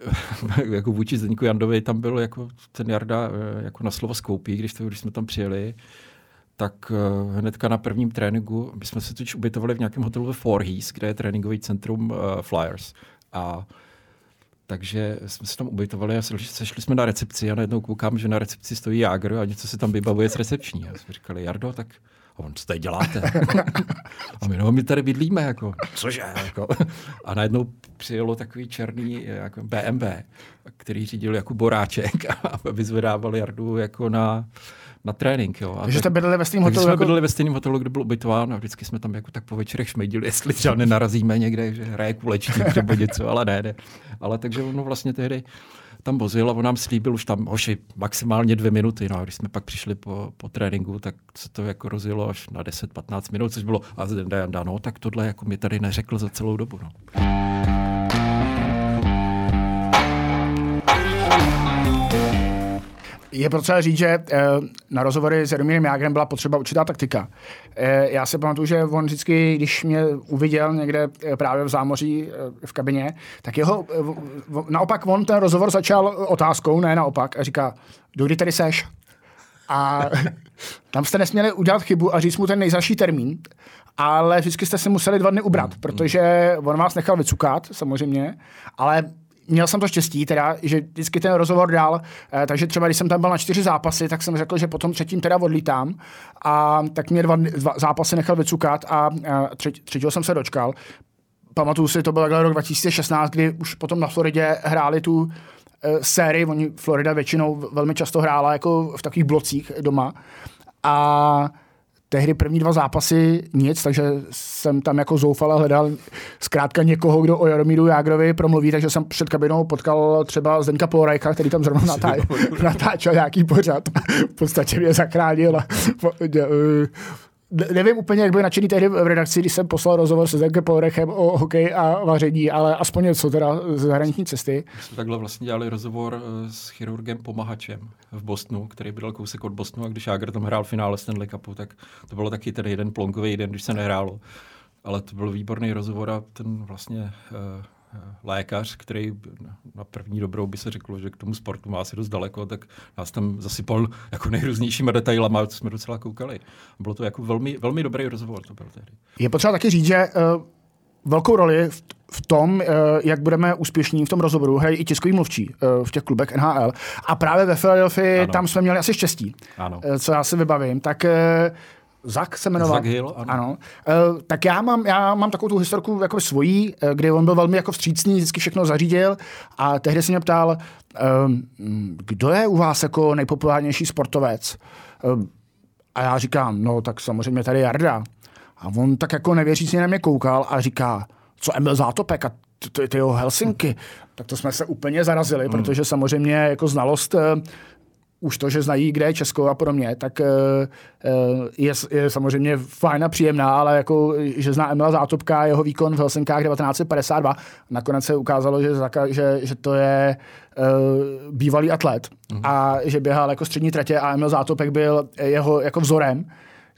jako vůči Zdeňku Jandovi tam byl jako ten Jarda eh, jako na slovo skoupí, když, to, když jsme tam přijeli, tak uh, hnedka na prvním tréninku, my jsme se totiž ubytovali v nějakém hotelu ve Forhees, kde je tréninkový centrum uh, Flyers. A takže jsme se tam ubytovali a sešli jsme na recepci a najednou koukám, že na recepci stojí Jágr a něco se tam vybavuje z recepční. A jsme říkali, Jardo, tak a on, co tady děláte? a my, no, my tady bydlíme, jako, cože? Jako. A najednou přijelo takový černý jako BMW, který řídil jako boráček a vyzvedával Jardu jako na, na trénink. Jo. A Takže jste bydleli ve stejném hotelu? jsme jako... bydleli ve stejném hotelu, kde byl ubytován a vždycky jsme tam jako tak po večerech šmejdili, jestli třeba nenarazíme někde, že hraje kulečník nebo něco, ale ne, ne. Ale takže ono vlastně tehdy tam vozil a on nám slíbil už tam, hoši, maximálně dvě minuty. No a když jsme pak přišli po, po tréninku, tak se to jako rozjelo až na 10-15 minut, což bylo, a no, tak tohle jako mi tady neřekl za celou dobu. No. Je potřeba říct, že eh, na rozhovory s Jaromírem Jágrem byla potřeba určitá taktika. Eh, já si pamatuju, že on vždycky, když mě uviděl někde eh, právě v zámoří v kabině, tak jeho, naopak on ten rozhovor začal otázkou, ne naopak, a říká, kdy tady seš? A tam jste nesměli udělat chybu a říct mu ten nejzaší termín, ale vždycky jste si museli dva dny ubrat, hmm, protože on vás nechal vycukat, samozřejmě, ale měl jsem to štěstí, teda, že vždycky ten rozhovor dál, eh, takže třeba když jsem tam byl na čtyři zápasy, tak jsem řekl, že potom třetím teda odlítám. A tak mě dva, dva zápasy nechal vycukat a eh, třetí, třetího jsem se dočkal. Pamatuju si, to byl rok 2016, kdy už potom na Floridě hráli tu eh, sérii, oni Florida většinou velmi často hrála jako v takových blocích doma. A tehdy první dva zápasy nic, takže jsem tam jako zoufale hledal zkrátka někoho, kdo o Jaromíru Jágrovi promluví, takže jsem před kabinou potkal třeba Zdenka Polorajka, který tam zrovna natá, natáčel nějaký pořad. v podstatě mě zachránil a nevím úplně, jak byl nadšený tehdy v redakci, když jsem poslal rozhovor se Zdenkem Polrechem o hokeji a vaření, ale aspoň něco teda z zahraniční cesty. My jsme takhle vlastně dělali rozhovor eh, s chirurgem Pomahačem v Bostonu, který bydlel kousek od Bostonu a když Jágr tam hrál finále Stanley Cupu, tak to bylo taky ten jeden plonkový den, když se nehrálo. Ale to byl výborný rozhovor a ten vlastně uh, lékař, který na první dobrou by se řeklo, že k tomu sportu má asi dost daleko, tak nás tam zasypal jako nejrůznějšíma detailama, co jsme docela koukali. Bylo to jako velmi, velmi dobrý rozhovor, to byl tehdy. Je potřeba taky říct, že uh, velkou roli v, v tom, uh, jak budeme úspěšní v tom rozhovoru, hrají i tiskový mluvčí uh, v těch klubech NHL. A právě ve Philadelphia ano. tam jsme měli asi štěstí, ano. Uh, co já si vybavím. Tak uh, Zak se jmenoval. Zak Hill, ano. ano. E, tak já mám, já mám takovou tu historku jako svojí, eh, kdy on byl velmi jako vstřícný, vždycky všechno zařídil a tehdy se mě ptal, e, kdo je u vás jako nejpopulárnější sportovec? E, a já říkám, no tak samozřejmě tady Jarda. A on tak jako nevěřícně na mě koukal a říká, co Emil Zátopek a ty, ty jeho Helsinky. Tak to jsme se úplně zarazili, mm. protože samozřejmě jako znalost už to, že znají, kde je Česko a podobně, tak eh, eh, je, je samozřejmě fajn a příjemná, ale jako, že zná Emila Zátopka, jeho výkon v Helsinkách 1952, nakonec se ukázalo, že, že, že to je uh, bývalý atlet mm. a že běhal jako střední tratě a Emil Zátopek byl jeho jako vzorem,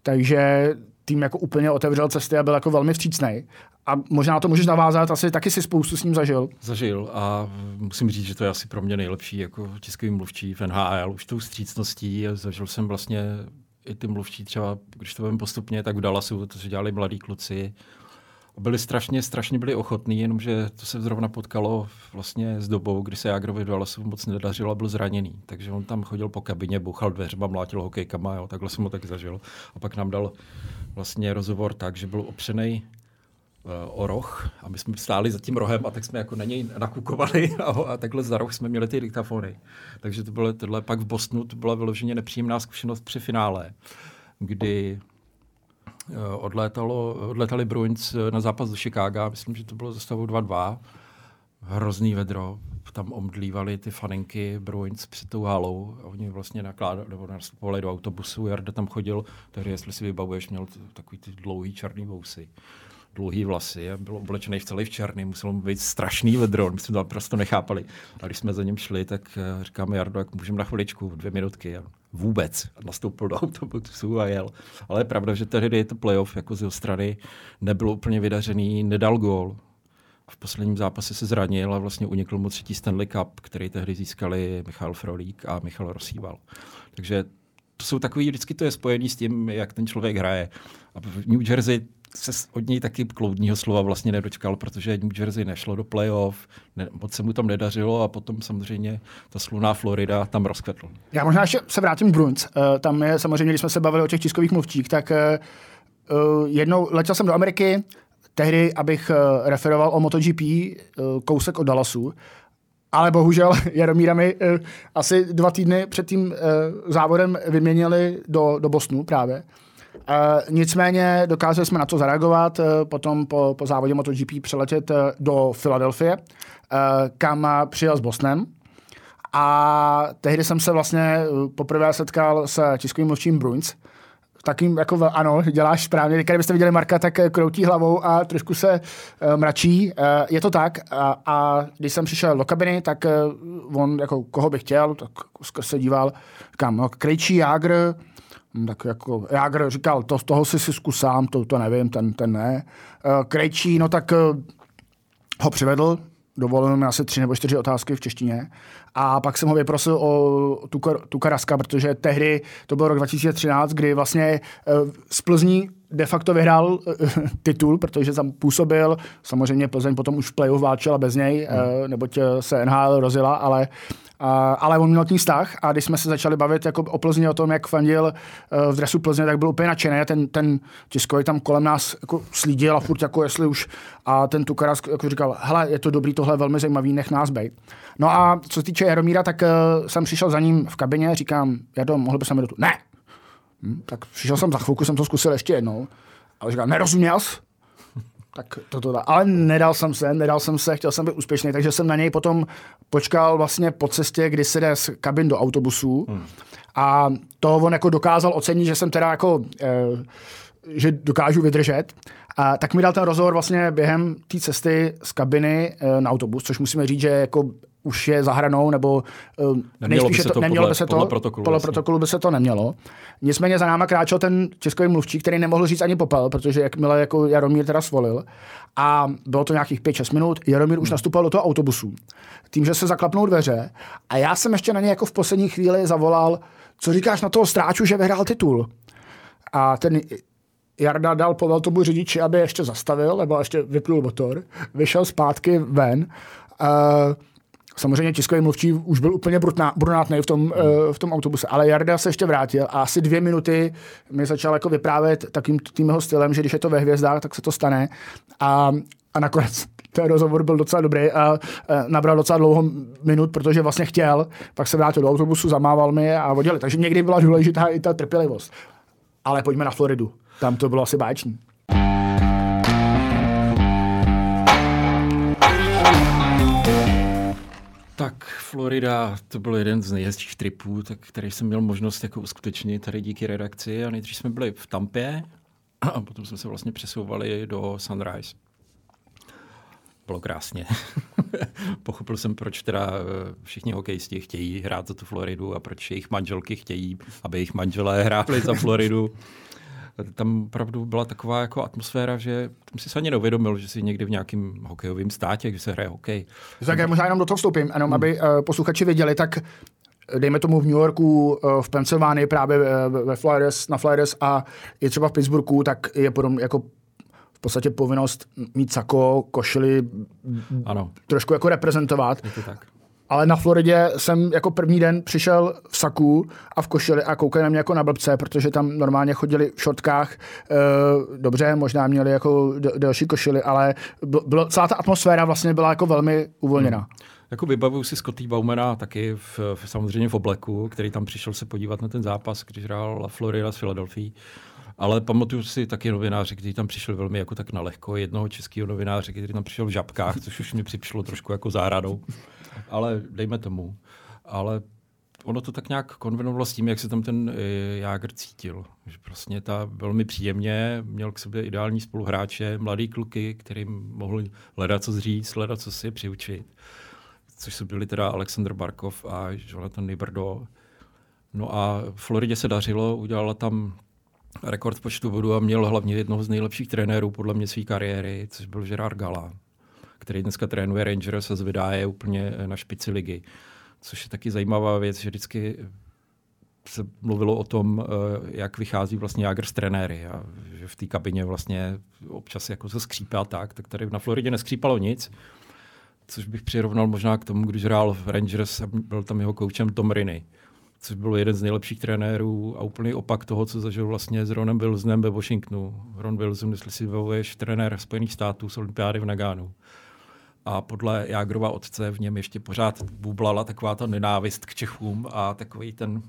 takže tým jako úplně otevřel cesty a byl jako velmi vstřícný. A možná to můžeš navázat, asi taky si spoustu s ním zažil. Zažil a musím říct, že to je asi pro mě nejlepší jako tiskový mluvčí v NHL, už tou vstřícností. Zažil jsem vlastně i ty mluvčí třeba, když to budeme postupně, tak v Dallasu, to se dělali mladí kluci, byli strašně, strašně byli ochotní, jenomže to se zrovna potkalo vlastně s dobou, kdy se Jágrovi do Alesu moc nedařilo a byl zraněný. Takže on tam chodil po kabině, buchal dveřma, mlátil hokejkama, jo, takhle jsem ho tak zažil. A pak nám dal vlastně rozhovor tak, že byl opřený uh, o roh a my jsme stáli za tím rohem a tak jsme jako na něj nakukovali a, a takhle za roh jsme měli ty diktafony. Takže to bylo tohle. Pak v Bostonu to byla vyloženě nepříjemná zkušenost při finále, kdy Eh, odlétalo, odlétali Bruins eh, na zápas do Chicago, myslím, že to bylo za stavu 2-2. Hrozný vedro, tam omdlívali ty faninky Bruins před tou halou. Oni vlastně nakládali, nebo nastupovali do autobusu, Jarda tam chodil, tehdy, jestli si vybavuješ, měl takový ty dlouhý černý vousy. Dlouhý vlasy. A byl oblečený v celý v černý, musel být strašný vedro, my jsme to prostě nechápali. A když jsme za ním šli, tak eh, říkáme, Jardo, jak můžeme na chviličku, dvě minutky. A vůbec. Nastoupil do autobusu a jel. Ale je pravda, že tehdy to playoff jako z jeho strany nebylo úplně vydařený, nedal gól. V posledním zápase se zranil a vlastně unikl mu třetí Stanley Cup, který tehdy získali Michal Frolík a Michal Rosíval. Takže to jsou takový, vždycky to je spojený s tím, jak ten člověk hraje. A v New Jersey se od něj taky kloudního slova vlastně nedočkal, protože New Jersey nešlo do playoff, ne, moc se mu tam nedařilo a potom samozřejmě ta sluná Florida tam rozkvetl. Já možná ještě se vrátím k Bruins. Uh, tam je samozřejmě, když jsme se bavili o těch tiskových mluvčích, tak uh, jednou letěl jsem do Ameriky, tehdy, abych referoval o MotoGP, kousek od Dallasu, ale bohužel Jaromíra mi asi dva týdny před tím závodem vyměnili do, do Bosnu právě. Uh, nicméně dokázali jsme na to zareagovat, uh, potom po, po závodě MotoGP přeletět uh, do Filadelfie, kam přijel s Bosnem. A tehdy jsem se vlastně poprvé setkal s tiskovým mluvčím Bruins, takým jako ano, děláš správně. Když byste viděli Marka, tak kroutí hlavou a trošku se uh, mračí. Uh, je to tak. A, a když jsem přišel do kabiny, tak uh, on jako koho bych chtěl, tak se díval, kam, no, Krejčí, Jágr, tak jako Jágr říkal, to, toho si si zkusám, to, to nevím, ten, ten ne. Uh, Krejčí, no tak uh, ho přivedl, dovolil mi asi tři nebo čtyři otázky v češtině. A pak jsem ho vyprosil o tu, Karaska, protože tehdy, to byl rok 2013, kdy vlastně uh, z Plzní de facto vyhrál titul, protože tam působil. Samozřejmě Plzeň potom už v playoff bez něj, hmm. neboť se NHL rozjela, ale ale on měl ní vztah a když jsme se začali bavit jako o Plzni, o tom, jak fandil uh, v dresu Plzně, tak byl úplně nadšený. Ten, ten tiskový tam kolem nás jako slídil a furt jako jestli už a ten Tukaras jako říkal, hele, je to dobrý, tohle je velmi zajímavý, nech nás bejt. No a co se týče Jaromíra, tak uh, jsem přišel za ním v kabině, říkám, Jado, mohl by jsem jít tu? Ne! Hm, tak přišel jsem za chvilku, jsem to zkusil ještě jednou. A říkal, nerozuměl jsi? Tak to, to, ale nedal jsem se, nedal jsem se, chtěl jsem být úspěšný, takže jsem na něj potom počkal vlastně po cestě, kdy se jde z kabin do autobusu hmm. a to on jako dokázal ocenit, že jsem teda jako, e, že dokážu vydržet. A tak mi dal ten rozhovor vlastně během té cesty z kabiny e, na autobus, což musíme říct, že jako už je za hranou, nebo uh, nemělo by se to, to nemělo podle, by se to, podle protokolu, podle protokolu by se to nemělo. Nicméně za náma kráčel ten český mluvčí, který nemohl říct ani popel, protože jakmile jako Jaromír teda svolil. A bylo to nějakých 5-6 minut, Jaromír hmm. už nastupoval do toho autobusu. Tím, že se zaklapnou dveře. A já jsem ještě na ně jako v poslední chvíli zavolal, co říkáš na toho stráču, že vyhrál titul. A ten Jarda dal po tomu řidiči, aby ještě zastavil, nebo ještě vyplul motor, vyšel zpátky ven. Uh, Samozřejmě tiskový mluvčí už byl úplně brutnátný v tom, uh, v tom autobuse, ale Jarda se ještě vrátil a asi dvě minuty mi začal jako vyprávět takým tím jeho stylem, že když je to ve hvězdách, tak se to stane. A, a nakonec ten rozhovor byl docela dobrý a, a nabral docela dlouho minut, protože vlastně chtěl, pak se vrátil do autobusu, zamával mi a vodili. Takže někdy byla důležitá i ta trpělivost. Ale pojďme na Floridu. Tam to bylo asi báječný. Tak Florida, to byl jeden z nejhezčích tripů, tak, který jsem měl možnost jako uskutečnit tady díky redakci. A nejdřív jsme byli v Tampě a potom jsme se vlastně přesouvali do Sunrise. Bylo krásně. Pochopil jsem, proč teda eh, všichni hokejisti chtějí hrát za tu Floridu a proč jejich manželky chtějí, aby jejich manželé hráli za Floridu tam opravdu byla taková jako atmosféra, že jsem si se ani neuvědomil, že si někdy v nějakém hokejovém státě, kde se hraje hokej. Tak já možná jenom do toho vstoupím, jenom hmm. aby uh, posluchači věděli, tak dejme tomu v New Yorku, uh, v Pensylvánii, právě ve, Flyers, na Flyers a i třeba v Pittsburghu, tak je podobně jako v podstatě povinnost mít sako, košili, ano. trošku jako reprezentovat. Je to tak. Ale na Floridě jsem jako první den přišel v saku a v košili a koukali na mě jako na blbce, protože tam normálně chodili v šortkách. E, dobře, možná měli jako další košily, ale bylo, celá ta atmosféra vlastně byla jako velmi uvolněná. Hmm. Jako vybavuju si Scotty Baumana taky v, v, samozřejmě v obleku, který tam přišel se podívat na ten zápas, když hrál Florida s Philadelphia. Ale pamatuju si taky novináře, kteří tam přišel velmi jako tak na lehko. Jednoho českého novináře, který tam přišel v žabkách, což už mi přišlo trošku jako záhradou. Ale dejme tomu. Ale ono to tak nějak konvenovalo s tím, jak se tam ten e, Jágr cítil. Že prostě ta velmi příjemně měl k sobě ideální spoluhráče, mladý kluky, kterým mohl hledat co zříct, hledat co si přiučit. Což jsou byli teda Alexander Barkov a Jonathan Nibrdo. No a v Floridě se dařilo, udělala tam rekord počtu bodů a měl hlavně jednoho z nejlepších trenérů podle mě své kariéry, což byl Gerard Gala, který dneska trénuje Rangers a zvedá je úplně na špici ligy. Což je taky zajímavá věc, že vždycky se mluvilo o tom, eh, jak vychází vlastně Jager z trenéry a že v té kabině vlastně občas jako se skřípá tak, tak tady na Floridě neskřípalo nic, což bych přirovnal možná k tomu, když hrál v Rangers a byl tam jeho koučem Tom Rinny což byl jeden z nejlepších trenérů a úplný opak toho, co zažil vlastně s Ronem Wilsonem ve Washingtonu. Ron Wilson, jestli si vyvoješ, trenér Spojených států z olympiády v Nagánu. A podle Jágrova otce v něm ještě pořád bublala taková ta nenávist k Čechům a takový ten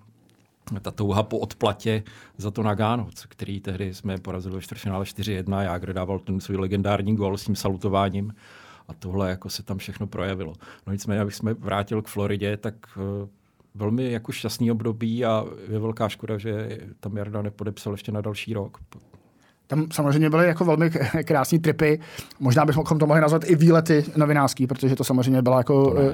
ta touha po odplatě za to Nagano, který tehdy jsme porazili ve čtvrtfinále 4-1. Jágr dával ten svůj legendární gol s tím salutováním a tohle jako se tam všechno projevilo. No nicméně, abych jsme vrátil k Floridě, tak eh, velmi jako šťastný období a je velká škoda, že tam Jarda nepodepsal ještě na další rok. Tam samozřejmě byly jako velmi krásné tripy. Možná bychom to mohli nazvat i výlety novinářský, protože to samozřejmě byla jako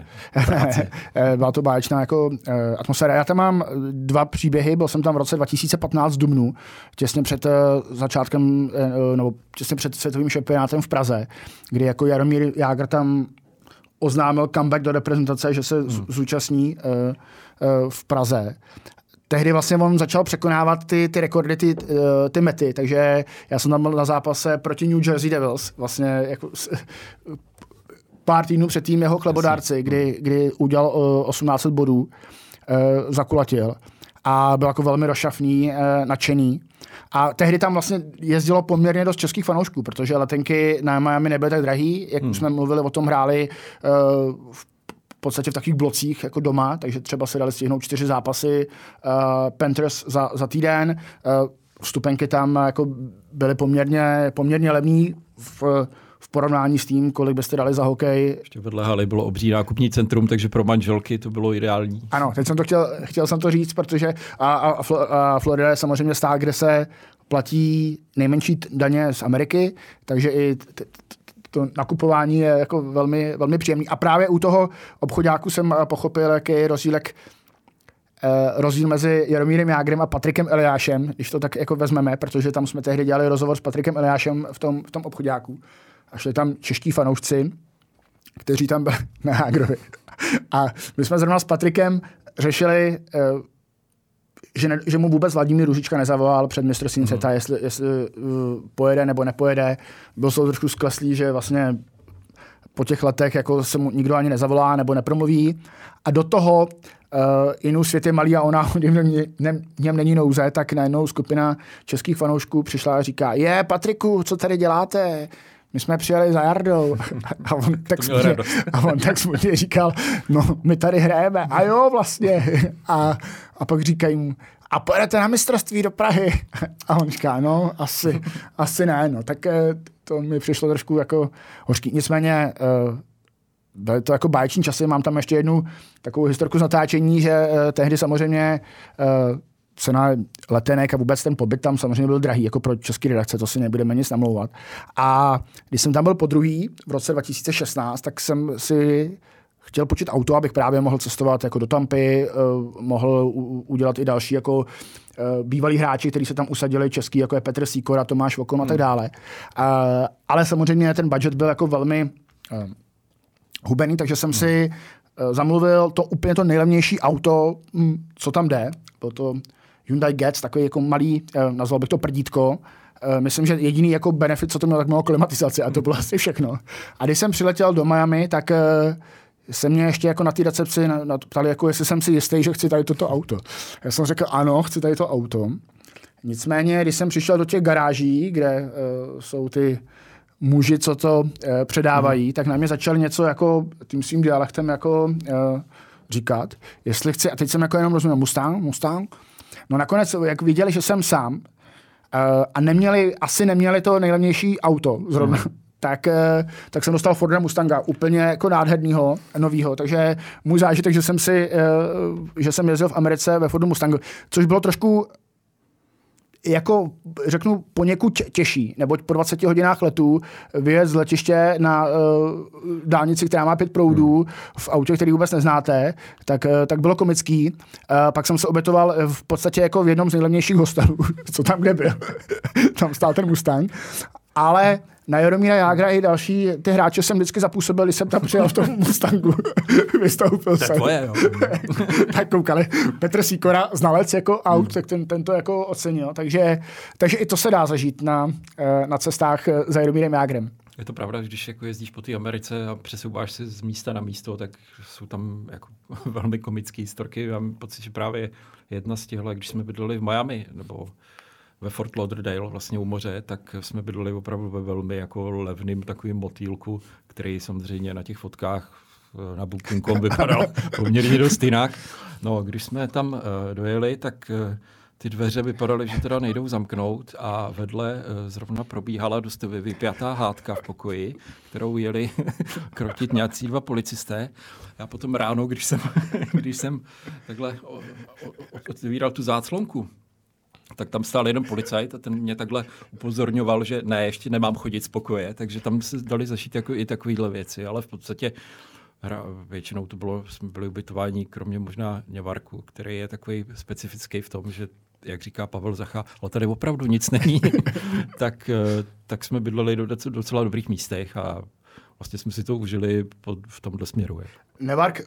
eh, byla to báječná jako eh, atmosféra. Já tam mám dva příběhy. Byl jsem tam v roce 2015 v Dubnu, těsně před eh, začátkem, nebo těsně před světovým šampionátem v Praze, kdy jako Jaromír Jágr tam oznámil comeback do reprezentace, že se hmm. zúčastní v Praze. Tehdy vlastně on začal překonávat ty, ty rekordy, ty, uh, ty mety, takže já jsem tam byl na zápase proti New Jersey Devils, vlastně jako pár týdnů před tím jeho klebodárci, kdy, kdy udělal uh, 18 bodů, uh, zakulatil a byl jako velmi rozšafný, uh, nadšený. A tehdy tam vlastně jezdilo poměrně dost českých fanoušků, protože letenky na Miami nebyly tak drahý, jak hmm. jsme mluvili o tom, hráli uh, v podstatě v takových blocích jako doma, takže třeba se dali stihnout čtyři zápasy uh, Panthers za, za týden. Uh, vstupenky tam jako byly poměrně, poměrně levný v, v porovnání s tím, kolik byste dali za hokej. Ještě vedle haly bylo obří nákupní centrum, takže pro manželky to bylo ideální. Ano, teď jsem to chtěl, chtěl jsem to říct, protože a, a, a Florida je samozřejmě stát, kde se platí nejmenší daně z Ameriky, takže i to nakupování je jako velmi, velmi příjemný. A právě u toho obchodáku jsem eh, pochopil, jaký je rozdílek eh, rozdíl mezi Jaromírem Jágrem a Patrikem Eliášem, když to tak jako vezmeme, protože tam jsme tehdy dělali rozhovor s Patrikem Eliášem v tom, v tom obchodáku. A šli tam čeští fanoušci, kteří tam byli na Jágrovi. A my jsme zrovna s Patrikem řešili eh, že, ne, že mu vůbec Vladimír Ružička nezavolal před mistrovstvím mm. světa, jestli, jestli uh, pojede nebo nepojede. Byl jsem trošku skleslý, že vlastně po těch letech jako se mu nikdo ani nezavolá nebo nepromluví. A do toho uh, jinou svět je malý a ona o něm, něm, něm není nouze, tak najednou skupina českých fanoušků přišla a říká, je Patriku, co tady děláte? My jsme přijeli za Jardou. A on tak, smutně, a on tak smutně říkal, no my tady hrajeme. A jo, vlastně. A, a pak říkají mu, a pojedete na mistrovství do Prahy. A on říká, no, asi, asi ne. No, tak eh, to mi přišlo trošku jako hořký. Nicméně eh, byly to jako báječní časy. Mám tam ještě jednu takovou historku z natáčení, že eh, tehdy samozřejmě cena letenek a vůbec ten pobyt tam samozřejmě byl drahý, jako pro český redakce, to si nebudeme nic namlouvat. A když jsem tam byl po druhý v roce 2016, tak jsem si chtěl počít auto, abych právě mohl cestovat jako do Tampy, uh, mohl udělat i další jako uh, bývalí hráči, kteří se tam usadili český, jako je Petr Sýkora, Tomáš Vokon hmm. a tak hmm. dále. Uh, ale samozřejmě ten budget byl jako velmi hubený, takže jsem hmm. si zamluvil to úplně to nejlevnější auto, hm, co tam jde. Bylo to Hyundai Getz, takový jako malý, uh, nazval bych to prdítko, Uh, myslím, že jediný jako benefit, co to mělo, tak mělo klimatizaci a to bylo asi všechno. A když jsem přiletěl do Miami, tak uh, se mě ještě jako na té recepci ptali, jako jestli jsem si jistý, že chci tady toto auto. Já jsem řekl, ano, chci tady to auto. Nicméně, když jsem přišel do těch garáží, kde uh, jsou ty muži, co to uh, předávají, hmm. tak na mě začali něco jako tím svým dialektem jako uh, říkat, jestli chci, a teď jsem jako jenom rozuměl, Mustang, Mustang. No nakonec, jak viděli, že jsem sám, uh, a neměli, asi neměli to nejlevnější auto zrovna, hmm tak, tak jsem dostal Forda Mustanga, úplně jako nádhernýho, novýho. Takže můj zážitek, že jsem si, že jsem jezdil v Americe ve Fordu Mustangu, což bylo trošku jako řeknu poněkud těžší, neboť po 20 hodinách letů vyjet z letiště na uh, dálnici, která má pět proudů hmm. v autě, který vůbec neznáte, tak, uh, tak bylo komický. Uh, pak jsem se obětoval v podstatě jako v jednom z nejlevnějších hostelů, co tam kde byl. tam stál ten Mustang. Ale na Jaromíra Jágra i další ty hráče jsem vždycky zapůsobil, když jsem tam přijel v tom Mustangu. Vystoupil jsem. Tvoje, jo. tak koukali. Petr Sikora, znalec jako aut, hmm. tak ten, ten to jako ocenil. Takže, takže i to se dá zažít na, eh, na cestách eh, za Jaromírem Jágrem. Je to pravda, že když jako jezdíš po té Americe a přesouváš se z místa na místo, tak jsou tam jako velmi komické historky. Mám pocit, že právě jedna z těchto, když jsme bydleli v Miami, nebo ve Fort Lauderdale, vlastně u moře, tak jsme bydleli opravdu ve velmi jako levným takovým motýlku, který samozřejmě na těch fotkách eh, na Booking.com vypadal poměrně dost jinak. No, když jsme tam uh, dojeli, tak uh, ty dveře vypadaly, že teda nejdou zamknout a vedle uh, zrovna probíhala dost vypjatá hádka v pokoji, kterou jeli krotit nějací dva policisté. Já potom ráno, když jsem, když jsem takhle otvíral tu záclonku, tak tam stál jenom policajt a ten mě takhle upozorňoval, že ne, ještě nemám chodit z pokoje, takže tam se dali zašít jako i takovéhle věci, ale v podstatě hra, většinou to bylo, jsme byli ubytováni, kromě možná Něvarku, který je takový specifický v tom, že jak říká Pavel Zacha, ale tady opravdu nic není, tak, eh, tak jsme bydleli do docela dobrých místech a vlastně jsme si to užili v tomhle směru. Nevark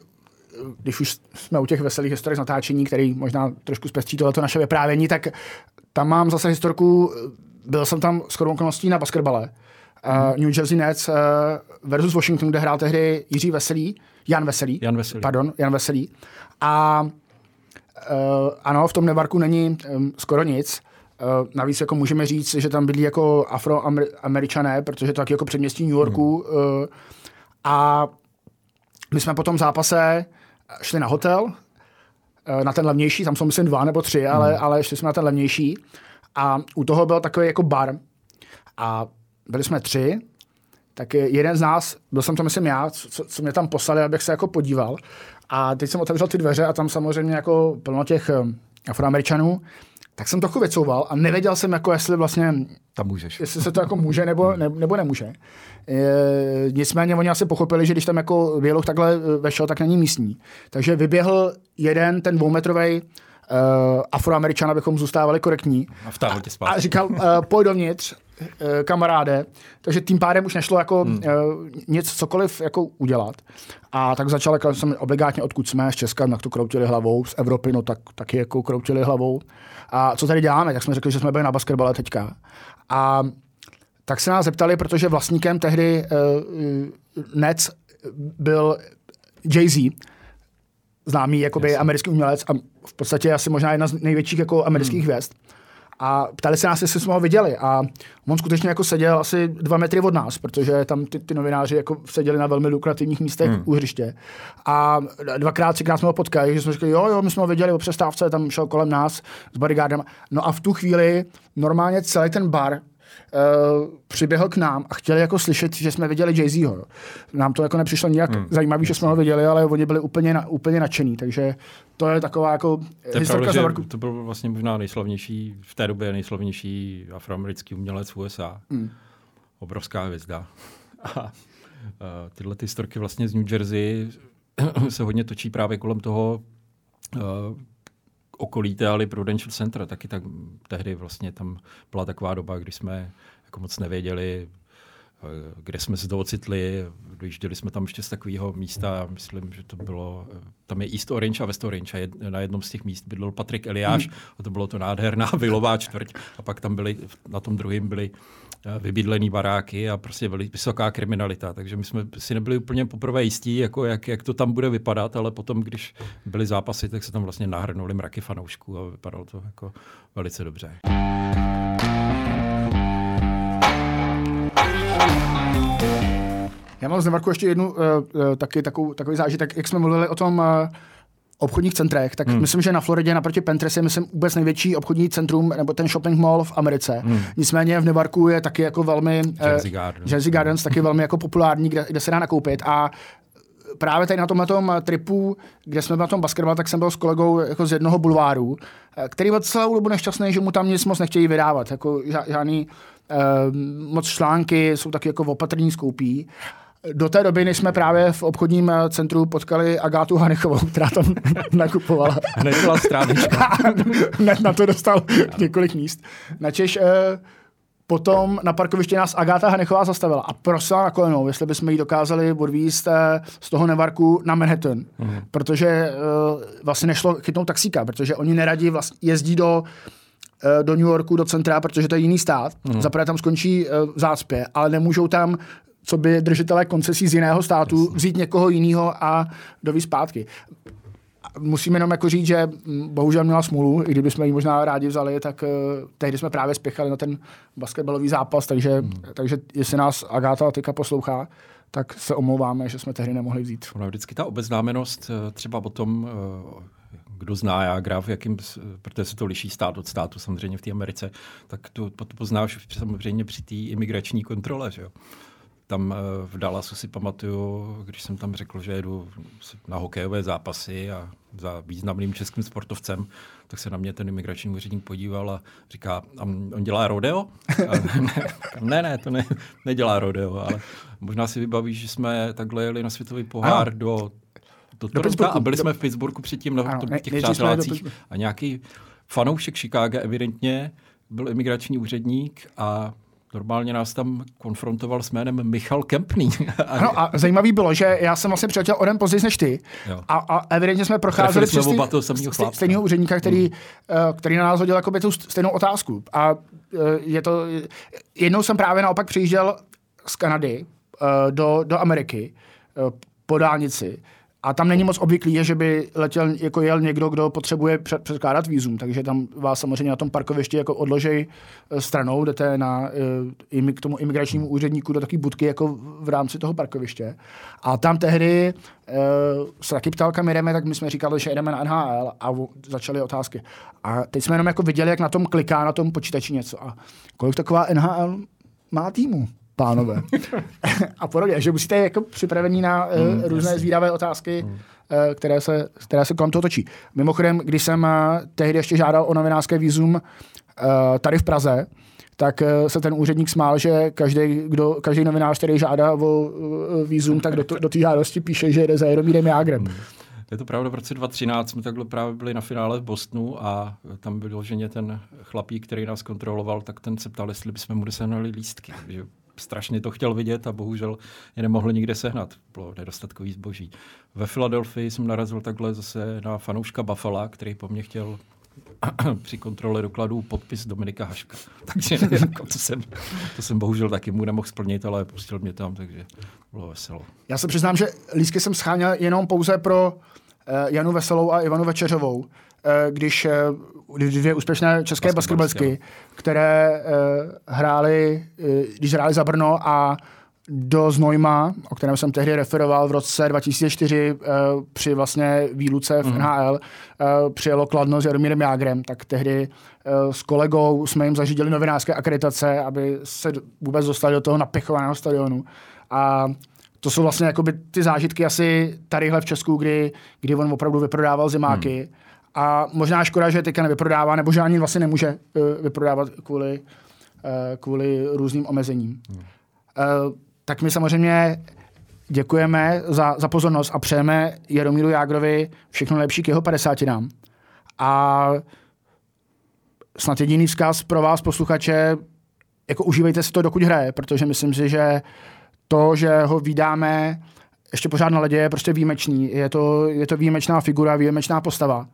když už jsme u těch veselých historek z natáčení, který možná trošku zpestří tohleto naše vyprávění, tak tam mám zase historku, byl jsem tam s okolností na basketbale. Uh, New Jersey Nets uh, versus Washington, kde hrál tehdy Jiří Veselý, Jan Veselý, Jan Veselý. pardon, Jan Veselý. A uh, ano, v tom Nevarku není um, skoro nic. Uh, navíc jako můžeme říct, že tam bydlí jako afroameričané, protože to taky jako předměstí New Yorku. Hmm. Uh, a my jsme po tom zápase šli na hotel, eh, na ten levnější, tam jsou myslím dva nebo tři, ale, hmm. ale šli jsme na ten levnější. A u toho byl takový jako bar. A byli jsme tři, tak jeden z nás, byl jsem to myslím já, co, co mě tam poslali, abych se jako podíval. A teď jsem otevřel ty dveře a tam samozřejmě jako plno těch eh, afroameričanů tak jsem trochu vycouval a nevěděl jsem, jako jestli vlastně... Tam můžeš. Jestli se to jako může nebo, ne, nebo nemůže. E, nicméně oni asi pochopili, že když tam jako Věluch takhle e, vešel, tak není místní. Takže vyběhl jeden, ten dvoumetrový uh, afroameričan, abychom zůstávali korektní. A, a, a říkal, uh, pojď dovnitř, kamaráde. Takže tím pádem už nešlo jako hmm. uh, nic, cokoliv jako udělat. A tak začal, jako jsem obligátně, odkud jsme, z Česka, tak to kroutili hlavou, z Evropy, no tak taky jako kroutili hlavou. A co tady děláme? Tak jsme řekli, že jsme byli na basketbale teďka. A tak se nás zeptali, protože vlastníkem tehdy uh, Nets byl Jay-Z, známý jakoby yes. americký umělec a v podstatě asi možná jedna z největších jako amerických hmm. hvězd. A ptali se nás, jestli jsme ho viděli. A on skutečně jako seděl asi dva metry od nás, protože tam ty, ty novináři jako seděli na velmi lukrativních místech hmm. u hřiště. A dvakrát, třikrát jsme ho potkali, že jsme řekli, jo, jo, my jsme ho viděli o přestávce, tam šel kolem nás s bodyguardem. No a v tu chvíli normálně celý ten bar uh, přiběhl k nám a chtěli jako slyšet, že jsme viděli Jay-Zho. Nám to jako nepřišlo nijak hmm. zajímavé, že jsme ho viděli, ale oni byli úplně, na, úplně nadšení, takže to je taková jako to historka pravda, To byl vlastně možná nejslavnější, v té době nejslavnější afroamerický umělec v USA. Hmm. Obrovská hvězda. A uh, tyhle ty historky vlastně z New Jersey se hodně točí právě kolem toho uh, okolí té Prudential Center, taky tak tehdy vlastně tam byla taková doba, kdy jsme jako moc nevěděli, kde jsme se to ocitli. Dojížděli jsme tam ještě z takového místa, myslím, že to bylo, tam je East Orange a West Orange a jed, na jednom z těch míst bydlel Patrik Eliáš hmm. a to bylo to nádherná vilová čtvrť a pak tam byly, na tom druhém byly eh, vybydlený baráky a prostě vysoká kriminalita. Takže my jsme si nebyli úplně poprvé jistí, jako jak, jak to tam bude vypadat, ale potom, když byly zápasy, tak se tam vlastně nahrnuli mraky fanoušků a vypadalo to jako velice dobře. Já mám z Nevarku ještě jednu uh, uh, taky takovou, takový zážitek, jak jsme mluvili o tom uh, obchodních centrech, tak hmm. myslím, že na Floridě naproti Pinterest je myslím vůbec největší obchodní centrum nebo ten shopping mall v Americe. Hmm. Nicméně v Nevarku je taky jako velmi Jersey, Garden. Jersey Gardens taky velmi jako populární, kde, kde se dá nakoupit a právě tady na tomhle tom tripu, kde jsme byli na tom basketbal, tak jsem byl s kolegou jako z jednoho bulváru, který byl celou dobu nešťastný, že mu tam nic moc nechtějí vydávat, jako žádný uh, moc články, jsou taky jako opatrní skoupí do té doby, než jsme právě v obchodním eh, centru potkali Agátu Hanichovou, která tam nakupovala. Hned byla strávnička. Hned na to dostal několik míst. Načež eh, potom na parkovišti nás Agáta Hanechová zastavila a prosila na kolenou, jestli bychom ji dokázali odvízt eh, z toho Nevarku na Manhattan. Mm. Protože eh, vlastně nešlo chytnout taxíka, protože oni neradi vlastně jezdí do do New Yorku, do centra, protože to je jiný stát. Mm. Zaprvé tam skončí v zácpě, ale nemůžou tam co by držitelé koncesí z jiného státu vzít někoho jiného a dovíz zpátky. Musíme jenom jako říct, že bohužel měla smůlu, i kdybychom ji možná rádi vzali, tak uh, tehdy jsme právě spěchali na ten basketbalový zápas, takže, hmm. takže jestli nás Agáta teďka poslouchá, tak se omlouváme, že jsme tehdy nemohli vzít. Ona vždycky ta obeznámenost eh, třeba o tom, eh, kdo zná já v jakým, protože se to liší stát od státu samozřejmě v té Americe, tak to, to poznáš samozřejmě při té imigrační kontrole. Že jo? Tam eh, v Dallasu si pamatuju, když jsem tam řekl, že jedu na hokejové zápasy a za významným českým sportovcem, tak se na mě ten imigrační úředník podíval a říká, a on dělá rodeo? A ne, ne, to ne, nedělá rodeo, ale možná si vybavíš, že jsme takhle jeli na světový pohár ano. do, do, do Toronto a byli do... jsme v Pittsburghu předtím na ano, těch ne, přátelácích a nějaký fanoušek Chicago evidentně byl imigrační úředník a Normálně nás tam konfrontoval s jménem Michal Kempný. ano, a zajímavý bylo, že já jsem vlastně přiletěl o den později než ty a, a evidentně jsme procházeli přes stejného úředníka, který, hmm. Eh, který na nás hodil jako tu stejnou otázku. A eh, je to, jednou jsem právě naopak přijížděl z Kanady eh, do, do Ameriky po dálnici a tam není moc obvyklý, že by letěl, jako jel někdo, kdo potřebuje před, předkládat výzum, takže tam vás samozřejmě na tom parkovišti jako odložej eh, stranou, jdete na, uh, k tomu imigračnímu úředníku do takové budky jako v rámci toho parkoviště. A tam tehdy uh, s taky ptalkami jdeme, tak my jsme říkali, že jdeme na NHL a začaly otázky. A teď jsme jenom jako viděli, jak na tom kliká na tom počítači něco. A kolik taková NHL má týmu? Pánové. a podobně, že musíte jako připravení na uh, mm, různé jasný. zvídavé otázky, mm. uh, které, se, které se kolem toho točí. Mimochodem, když jsem uh, tehdy ještě žádal o novinářské výzum uh, tady v Praze, tak uh, se ten úředník smál, že každý, kdo, každý novinář, který žádá o uh, výzum, tak do, to, do té žádosti píše, že jede za Jaromírem Jágrem. Mm. Je to pravda, v roce 2013 jsme takhle právě byli na finále v Bostonu a tam byl ženě ten chlapík, který nás kontroloval, tak ten se ptal, jestli bychom mu dosehnali lístky. Že strašně to chtěl vidět a bohužel je nemohl nikde sehnat. Bylo nedostatkový zboží. Ve Filadelfii jsem narazil takhle zase na fanouška Buffalo, který po mně chtěl při kontrole dokladů podpis Dominika Haška. Takže jako to, jsem, to jsem bohužel taky mu nemohl splnit, ale pustil mě tam, takže bylo veselo. Já se přiznám, že lísky jsem scháněl jenom pouze pro uh, Janu Veselou a Ivanu Večeřovou, když uh, dvě úspěšné české basketbalsky, které uh, hrály, když hráli za Brno a do Znojma, o kterém jsem tehdy referoval v roce 2004 uh, při vlastně výluce v mm. NHL, uh, přijelo Kladno s Jaromírem Jágrem, tak tehdy uh, s kolegou jsme jim zařídili novinářské akreditace, aby se vůbec dostali do toho napěchovaného stadionu. A to jsou vlastně jakoby ty zážitky asi tadyhle v Česku, kdy, kdy on opravdu vyprodával zimáky. Hmm. A možná škoda, že teďka nevyprodává, nebo že ani vlastně nemůže uh, vyprodávat kvůli, uh, kvůli různým omezením. Hmm. Uh, tak my samozřejmě děkujeme za, za pozornost a přejeme Jaromíru Jágrovi všechno lepší k jeho 50 nám. A snad jediný vzkaz pro vás, posluchače, jako užívejte si to, dokud hraje, protože myslím si, že to, že ho vydáme ještě pořád na ledě, je prostě výjimečný. Je to, je to výjimečná figura, výjimečná postava.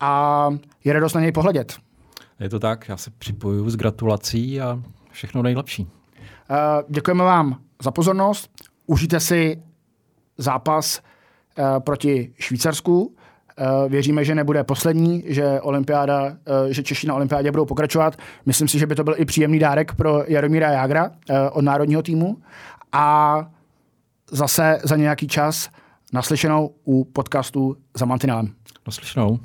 A je radost na něj pohledět. Je to tak, já se připojuju s gratulací a všechno nejlepší. Uh, děkujeme vám za pozornost. Užijte si zápas uh, proti Švýcarsku. Uh, věříme, že nebude poslední, že, olympiáda, uh, že Češi na olympiádě budou pokračovat. Myslím si, že by to byl i příjemný dárek pro Jaromíra Jágra uh, od národního týmu. A zase za nějaký čas naslyšenou u podcastu za Mantinelem. Naslyšenou.